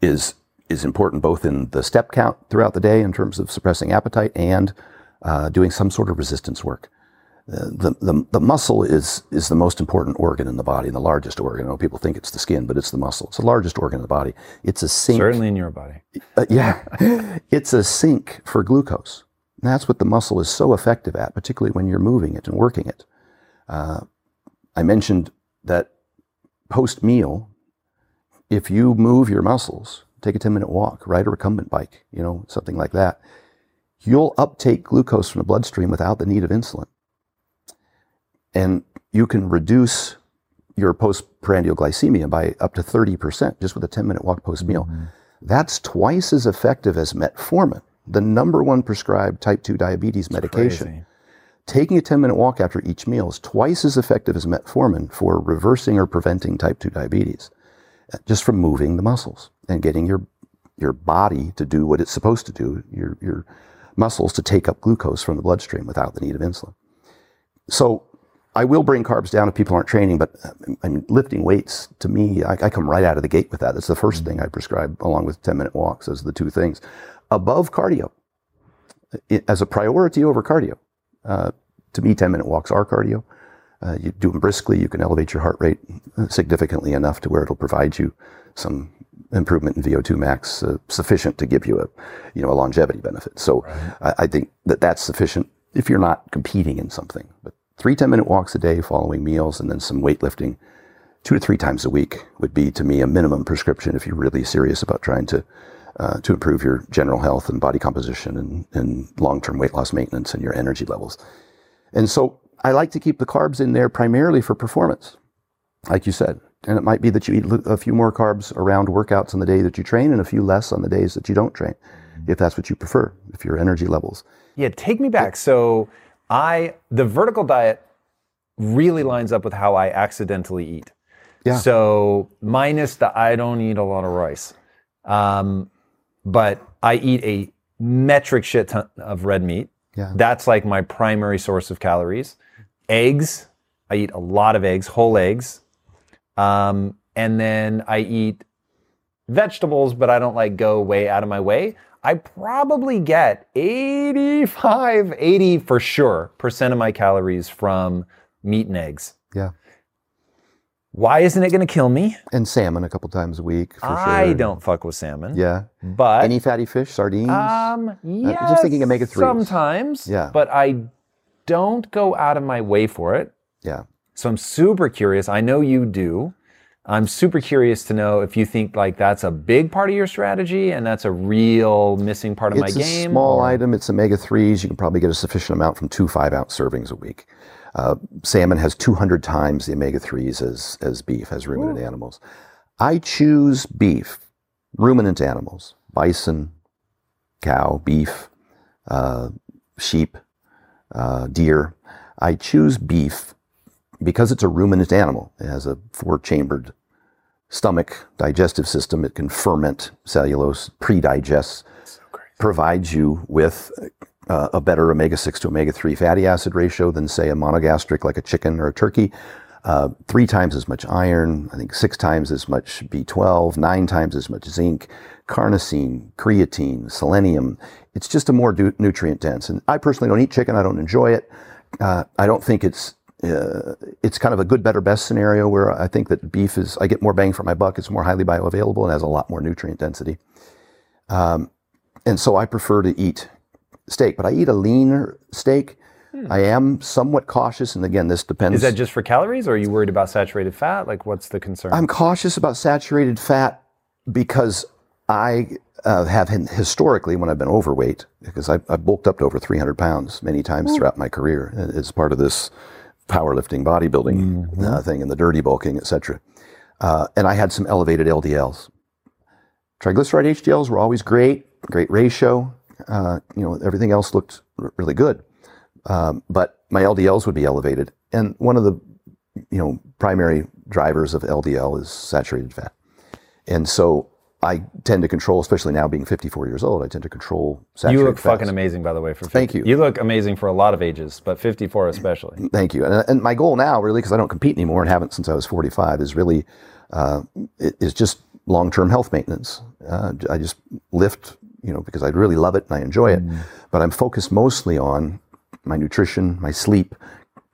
is is important both in the step count throughout the day in terms of suppressing appetite and uh, doing some sort of resistance work. The, the, the muscle is, is the most important organ in the body and the largest organ. I know people think it's the skin, but it's the muscle. It's the largest organ in the body. It's a sink. Certainly in your body. Uh, yeah. it's a sink for glucose. And that's what the muscle is so effective at, particularly when you're moving it and working it. Uh, I mentioned that post meal, if you move your muscles, take a 10 minute walk, ride a recumbent bike, you know, something like that, you'll uptake glucose from the bloodstream without the need of insulin. And you can reduce your postprandial glycemia by up to 30% just with a 10 minute walk post meal. That's twice as effective as metformin, the number one prescribed type 2 diabetes medication. Crazy. Taking a 10 minute walk after each meal is twice as effective as metformin for reversing or preventing type 2 diabetes, uh, just from moving the muscles and getting your, your body to do what it's supposed to do, your, your muscles to take up glucose from the bloodstream without the need of insulin. So I will bring carbs down if people aren't training, but uh, I mean, lifting weights to me, I, I come right out of the gate with that. That's the 1st thing I prescribe along with 10 minute walks as the two things above cardio it, as a priority over cardio. Uh, to me, 10 minute walks are cardio. Uh, you do them briskly, you can elevate your heart rate significantly enough to where it'll provide you some improvement in VO2 max uh, sufficient to give you a, you know, a longevity benefit. So I, I think that that's sufficient if you're not competing in something. But three 10 minute walks a day following meals and then some weightlifting two to three times a week would be to me a minimum prescription if you're really serious about trying to uh, to improve your general health and body composition and, and long-term weight loss maintenance and your energy levels. And so I like to keep the carbs in there primarily for performance, like you said. And it might be that you eat a few more carbs around workouts on the day that you train and a few less on the days that you don't train, if that's what you prefer, if your energy levels. Yeah, take me back. So I the vertical diet really lines up with how I accidentally eat. Yeah. So minus the I don't eat a lot of rice, um, but I eat a metric shit ton of red meat. Yeah. That's like my primary source of calories. Eggs, I eat a lot of eggs, whole eggs, um, and then I eat vegetables, but I don't like go way out of my way. I probably get 85, 80 for sure percent of my calories from meat and eggs. Yeah. Why isn't it going to kill me? And salmon a couple times a week. For I sure. don't fuck with salmon. Yeah. But Any fatty fish, sardines? um yes, just thinking omega-3s. Sometimes. Yeah. But I don't go out of my way for it. yeah. So I'm super curious. I know you do. I'm super curious to know if you think like that's a big part of your strategy and that's a real missing part of It's my a game. small or- item. It's omega 3s. You can probably get a sufficient amount from two five ounce servings a week. Uh, salmon has 200 times the omega 3s as, as beef, as ruminant animals. I choose beef, ruminant animals, bison, cow, beef, uh, sheep, uh, deer. I choose beef because it's a ruminant animal. It has a four chambered stomach digestive system. It can ferment cellulose, pre digests, provides you with uh, a better omega 6 to omega 3 fatty acid ratio than, say, a monogastric like a chicken or a turkey. Uh, three times as much iron, I think six times as much B12, nine times as much zinc, carnosine, creatine, selenium. It's just a more du- nutrient dense. And I personally don't eat chicken. I don't enjoy it. Uh, I don't think it's uh, it's kind of a good, better, best scenario where I think that beef is I get more bang for my buck. It's more highly bioavailable and has a lot more nutrient density. Um, and so I prefer to eat steak, but I eat a leaner steak. I am somewhat cautious, and again, this depends. Is that just for calories, or are you worried about saturated fat? Like, what's the concern? I'm cautious about saturated fat because I uh, have historically, when I've been overweight, because I, I bulked up to over 300 pounds many times throughout my career uh, as part of this powerlifting, bodybuilding uh, thing, and the dirty bulking, etc. Uh, and I had some elevated LDLs. Triglyceride HDLs were always great, great ratio. Uh, you know, everything else looked r- really good, um, but my LDLs would be elevated, and one of the you know primary drivers of LDL is saturated fat, and so I tend to control, especially now being 54 years old, I tend to control you look fats. fucking amazing, by the way. For 50. Thank you. You look amazing for a lot of ages, but 54 especially. Thank you. And, and my goal now, really, because I don't compete anymore and haven't since I was 45, is really uh, is just long-term health maintenance. Uh, I just lift, you know, because I really love it and I enjoy it. But I'm focused mostly on my nutrition, my sleep,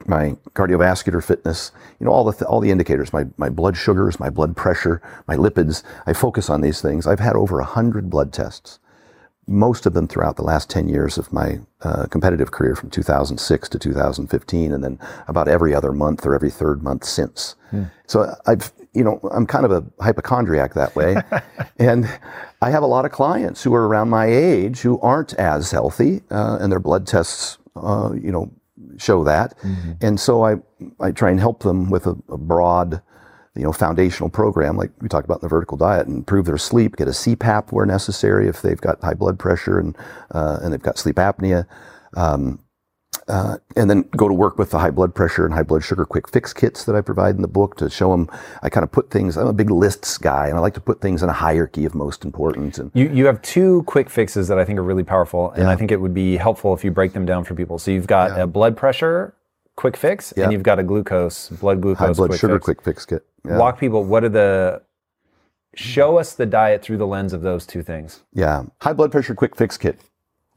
my cardiovascular fitness. You know, all the th- all the indicators. My my blood sugars, my blood pressure, my lipids. I focus on these things. I've had over hundred blood tests most of them throughout the last 10 years of my uh, competitive career from 2006 to 2015 and then about every other month or every third month since so i've you know i'm kind of a hypochondriac that way and i have a lot of clients who are around my age who aren't as healthy uh, and their blood tests uh, you know show that. And so i i try and help them with a, a broad you know, foundational program. Like we talked about in the vertical diet and improve their sleep, get a CPAP where necessary if they've got high blood pressure and, uh, and they've got sleep apnea. Um, uh, and then go to work with the high blood pressure and high blood sugar quick fix kits that I provide in the book to show them. I kind of put things, I'm a big lists guy and I like to put things in a hierarchy of most important. And You, you have two quick fixes that I think are really powerful, and I think it would be helpful if you break them down for people. So you've got a blood pressure quick fix, Yeah. and you've got a glucose, blood glucose, high blood quick sugar fix. quick fix kit. Yeah. Walk people. What are the? Show us the diet through the lens of those two things. Yeah, high blood pressure quick fix kit.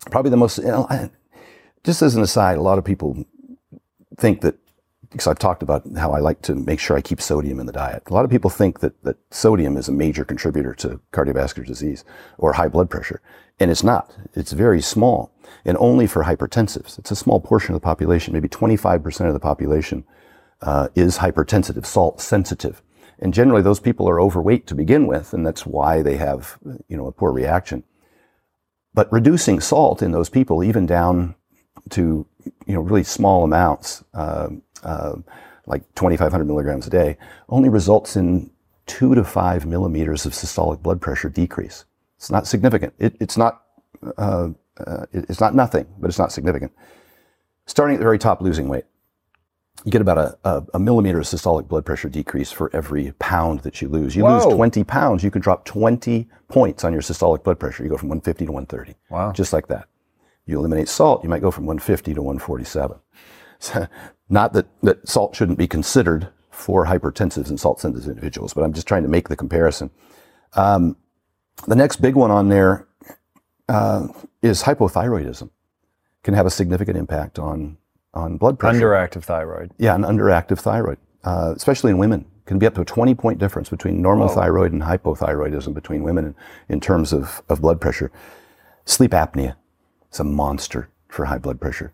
Probably the most. You know, I, just as an aside, a lot of people think that because I've talked about how I like to make sure I keep sodium in the diet. A lot of people think that that sodium is a major contributor to cardiovascular disease or high blood pressure, and it's not. It's very small, and only for hypertensives. It's a small portion of the population. Maybe 25% of the population uh, is hypertensive, salt sensitive. And generally those people are overweight to begin with, and that's why they have, you know, a poor reaction. But reducing salt in those people, even down to, you know, really small amounts, uh, uh, like 2,500 milligrams a day, only results in two to five millimeters of systolic blood pressure decrease. It's not significant. It, it's not, uh, uh, it's not nothing, but it's not significant. Starting at the very top, losing weight you get about a, a, a millimeter of systolic blood pressure decrease for every pound that you lose. You lose 20 pounds, you can drop 20 points on your systolic blood pressure. You go from 150 to 130. Wow. Just like that. You eliminate salt, you might go from 150 to 147. So, not that, that salt shouldn't be considered for hypertensives and salt sensitive individuals, but I'm just trying to make the comparison. Um, the next big one on there uh, is hypothyroidism. Can have a significant impact on, on blood pressure. Underactive thyroid. Yeah, an underactive thyroid, uh, especially in women, can be up to a 20 point difference between normal thyroid and hypothyroidism between women in, in terms of, of blood pressure. Sleep apnea is a monster for high blood pressure.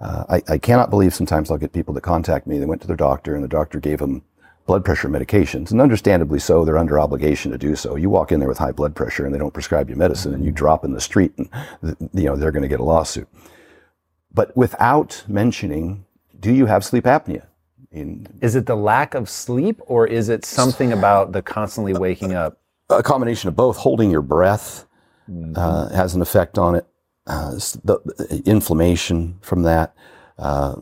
Uh, I, I cannot believe sometimes I'll get people that contact me. They went to their doctor and the doctor gave them blood pressure medications, and understandably so, they're under obligation to do so. You walk in there with high blood pressure and they don't prescribe you medicine, and you drop in the street, and you know they're going to get a lawsuit. But without mentioning, do you have sleep apnea? In Is it the lack of sleep, or is it something about the constantly waking up? a combination of both, holding your breath, uh, has an effect on it. Uh, the, inflammation from that, uh,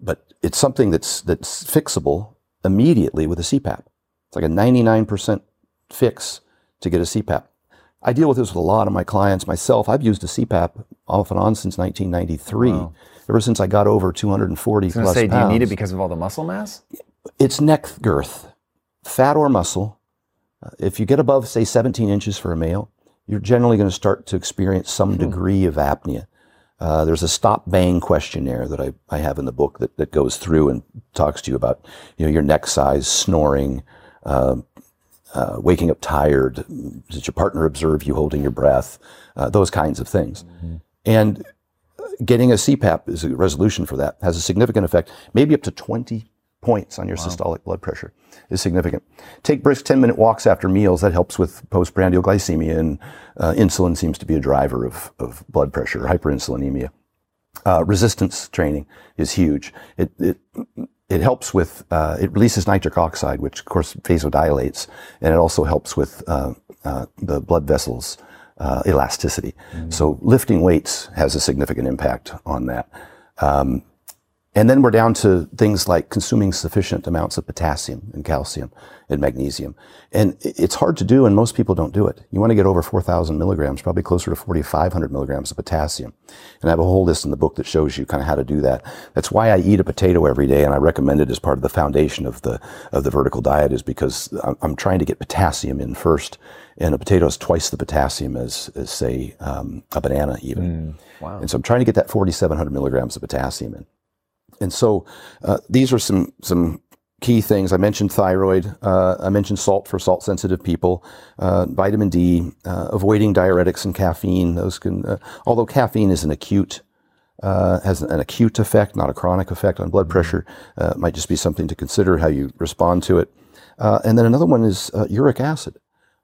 but it's something that's that's fixable immediately with a CPAP. It's like a 99% fix to get a CPAP. I deal with this with a lot of my clients myself. I've used a CPAP off and on since 1993. Ever since I got over 240 I was plus say, do you need it because of all the muscle mass? It's neck girth, fat or muscle. Uh, If you get above, say, 17 inches for a male, you're generally going to start to experience some degree of apnea. Uh, there's a stop bang questionnaire that I, I have in the book that, that goes through and talks to you about you know your neck size, snoring, uh, uh, waking up tired. Did your partner observe you holding your breath? Uh, those kinds of things. And getting a CPAP is a resolution for that has a significant effect, maybe up to 20 points on your systolic blood pressure is significant. Take brisk 10 minute walks after meals. That helps with postprandial glycemia and uh, insulin seems to be a driver of, of blood pressure, hyperinsulinemia. Uh, resistance training is huge. It, it, it helps with, uh, it releases nitric oxide, which of course vasodilates, and it also helps with uh, uh, the blood vessels uh, elasticity. So lifting weights has a significant impact on that. Um, and then we're down to things like consuming sufficient amounts of potassium and calcium and magnesium. And it's hard to do, and most people don't do it. You want to get over 4,000 milligrams, probably closer to 4,500 milligrams of potassium. And I have a whole list in the book that shows you kind of how to do that. That's why I eat a potato every day, and I recommend it as part of the foundation of the of the vertical diet, is because I'm, trying to get potassium in first. And a potato is twice the potassium as, as say, um, a banana even. wow. And so I'm trying to get that 4,700 milligrams of potassium in. And so uh, these are some some key things. I mentioned thyroid. Uh, I mentioned salt for salt sensitive people. Uh, vitamin D. Uh, avoiding diuretics and caffeine. Those can. Uh, although caffeine is an acute. Uh, has an acute effect, not a chronic effect on blood pressure. Uh, might just be something to consider how you respond to it. Uh, and then another one is uh, uric acid.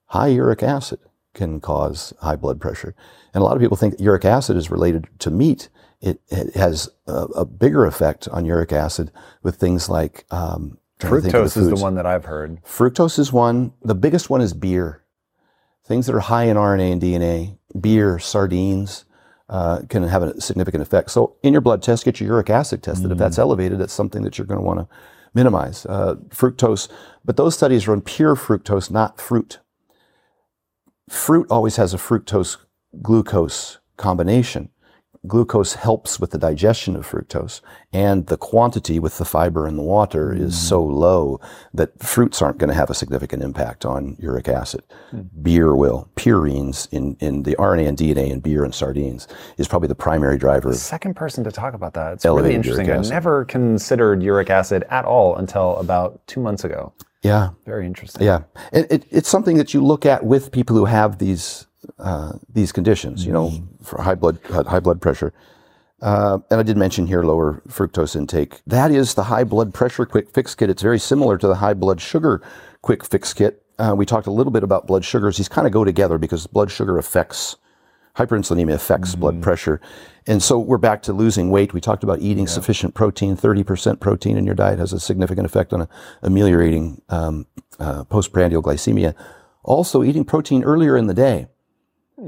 High uric acid can cause high blood pressure. And a lot of people think uric acid is related to meat. It, it has a, a bigger effect on uric acid with things like um, trying to think of Fructose is the one that I've heard. Fructose is one. The biggest one is beer. Things that are high in RNA and DNA, beer, sardines, uh, can have a significant effect. So, in your blood test, get your uric acid tested. If that's elevated, that's something that you're going to want to minimize. Uh, fructose, but those studies on pure fructose, not fruit. Fruit always has a fructose glucose combination. Glucose helps with the digestion of fructose, and the quantity with the fiber in the water is hmm. so low that fruits aren't going to have a significant impact on uric acid. Hmm. Beer will. Purines in, in the RNA and DNA in beer and sardines is probably the primary driver. of- Second person to talk about that. It's really interesting. I never considered uric acid at all until about two months ago. Yeah, Very interesting. Yeah, it, it, it's something that you look at with people who have these uh, these conditions. You know, for high blood high blood pressure. Uh, and I did mention here lower fructose intake. That is the high blood pressure quick fix kit. It's very similar to the high blood sugar quick fix kit. Uh, we talked a little bit about blood sugars. These kind of go together because blood sugar affects hyperinsulinemia affects blood pressure. And so we're back to losing weight. We talked about eating sufficient protein. 30% protein in your diet has a significant effect on ameliorating um, uh, postprandial glycemia. Also, eating protein earlier in the day.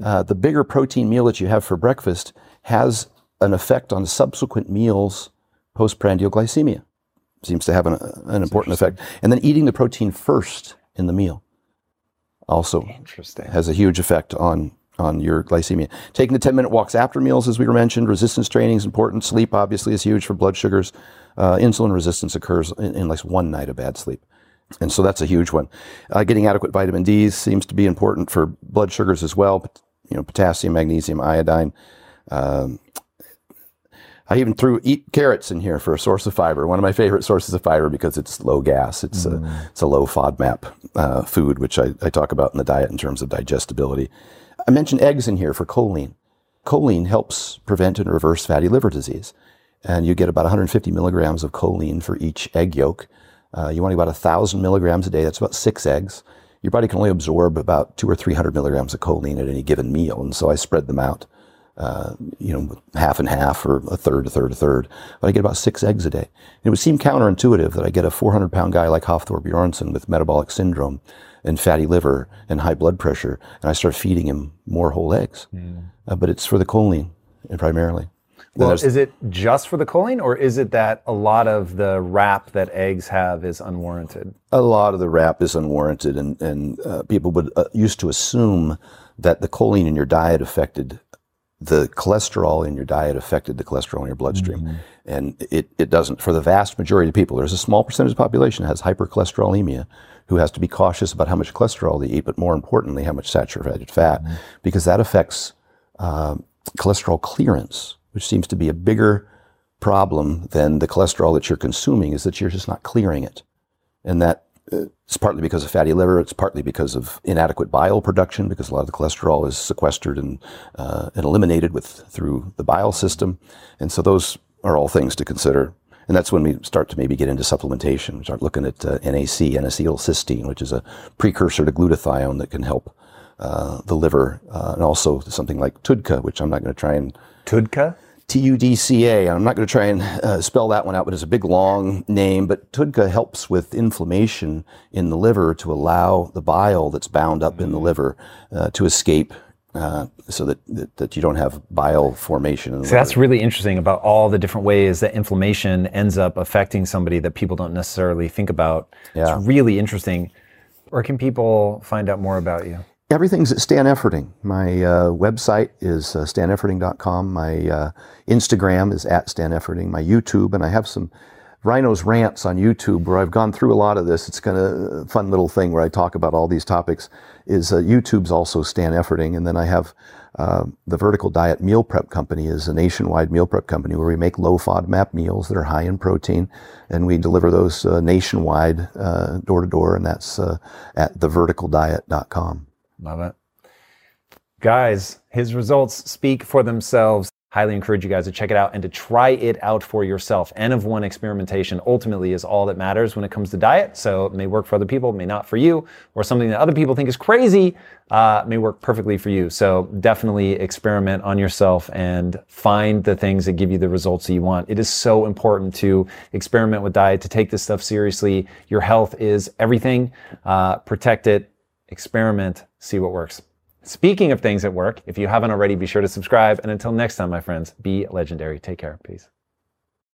Uh, the bigger protein meal that you have for breakfast has an effect on subsequent meals postprandial glycemia. Seems to have an, an important effect. And then eating the protein first in the meal also Interesting. has a huge effect on on your glycemia. Taking the 10 minute walks after meals, as we were mentioned, resistance training is important. Sleep obviously is huge for blood sugars. Uh, insulin resistance occurs in, in like one night of bad sleep. And so that's a huge one. Uh, getting adequate vitamin D seems to be important for blood sugars as well. But, you know, potassium, magnesium, iodine. Um, I even threw eat carrots in here for a source of fiber. One of my favorite sources of fiber because it's low gas. It's a it's a low FODMAP uh, food, which I, I talk about in the diet in terms of digestibility. I mentioned eggs in here for choline. Choline helps prevent and reverse fatty liver disease, and you get about 150 milligrams of choline for each egg yolk. Uh, you want about 1,000 milligrams a day. That's about six eggs. Your body can only absorb about two or 300 milligrams of choline at any given meal, and so I spread them out uh, you know, half and half or a third, a third, a third. But I get about six eggs a day. And it would seem counterintuitive that I get a 400 pound guy like Hafthor Bjornsson with metabolic syndrome and fatty liver and high blood pressure, and I start feeding him more whole eggs. Uh, but it's for the choline primarily. Well, is it just for the choline, or is it that a lot of the rap that eggs have is unwarranted? a lot of the rap is unwarranted, and and uh, people would uh, used to assume that the choline in your diet affected the cholesterol in your diet affected the cholesterol in your bloodstream, and it it doesn't. For the vast majority of people, there's a small percentage of the population that has hypercholesterolemia, who has to be cautious about how much cholesterol they eat, but more importantly, how much saturated fat, because that affects um cholesterol clearance, which seems to be a bigger problem than the cholesterol that you're consuming. Is that you're just not clearing it and that uh, it's partly because of fatty liver. It's partly because of inadequate bile production, because a lot of the cholesterol is sequestered and uh, and eliminated with through the bile system, and so those are all things to consider. And that's when we start to maybe get into supplementation. We start looking at uh, NAC, N-acetylcysteine, which is a precursor to glutathione that can help uh, the liver, uh, and also something like TUDCA, which I'm not going to try and TUDCA? T-U-D-C-A. I'm not going to try and uh, spell that one out, but it's a big long name. But TUDCA helps with inflammation in the liver to allow the bile that's bound up in the liver uh, to escape, uh, so that, that that you don't have bile formation. So that's really interesting about all the different ways that inflammation ends up affecting somebody that people don't necessarily think about. Yeah. It's really interesting. Where can people find out more about you? Everything's at Stan Efferding. My uh, website is uh, stanefferding.com. My uh, Instagram is at Stan Efferding. My YouTube, and I have some Rhinos rants on YouTube where I've gone through a lot of this. It's kind of a fun little thing where I talk about all these topics. Is uh, YouTube's also Stan Efferding, and then I have uh, the Vertical Diet Meal Prep Company is a nationwide meal prep company where we make low FODMAP meals that are high in protein, and we deliver those uh, nationwide, door to door, and that's at theverticaldiet.com. Love it. Guys, his results speak for themselves. Highly encourage you guys to check it out and to try it out for yourself. N of one experimentation ultimately is all that matters when it comes to diet. So it may work for other people, may not for you, or something that other people think is crazy uh, may work perfectly for you. So definitely experiment on yourself and find the things that give you the results that you want. It is so important to experiment with diet, to take this stuff seriously. Your health is everything. Uh, protect it, experiment, see what works. Speaking of things that work, if you haven't already, be sure to subscribe. And until next time, my friends, be legendary. Take care. Peace.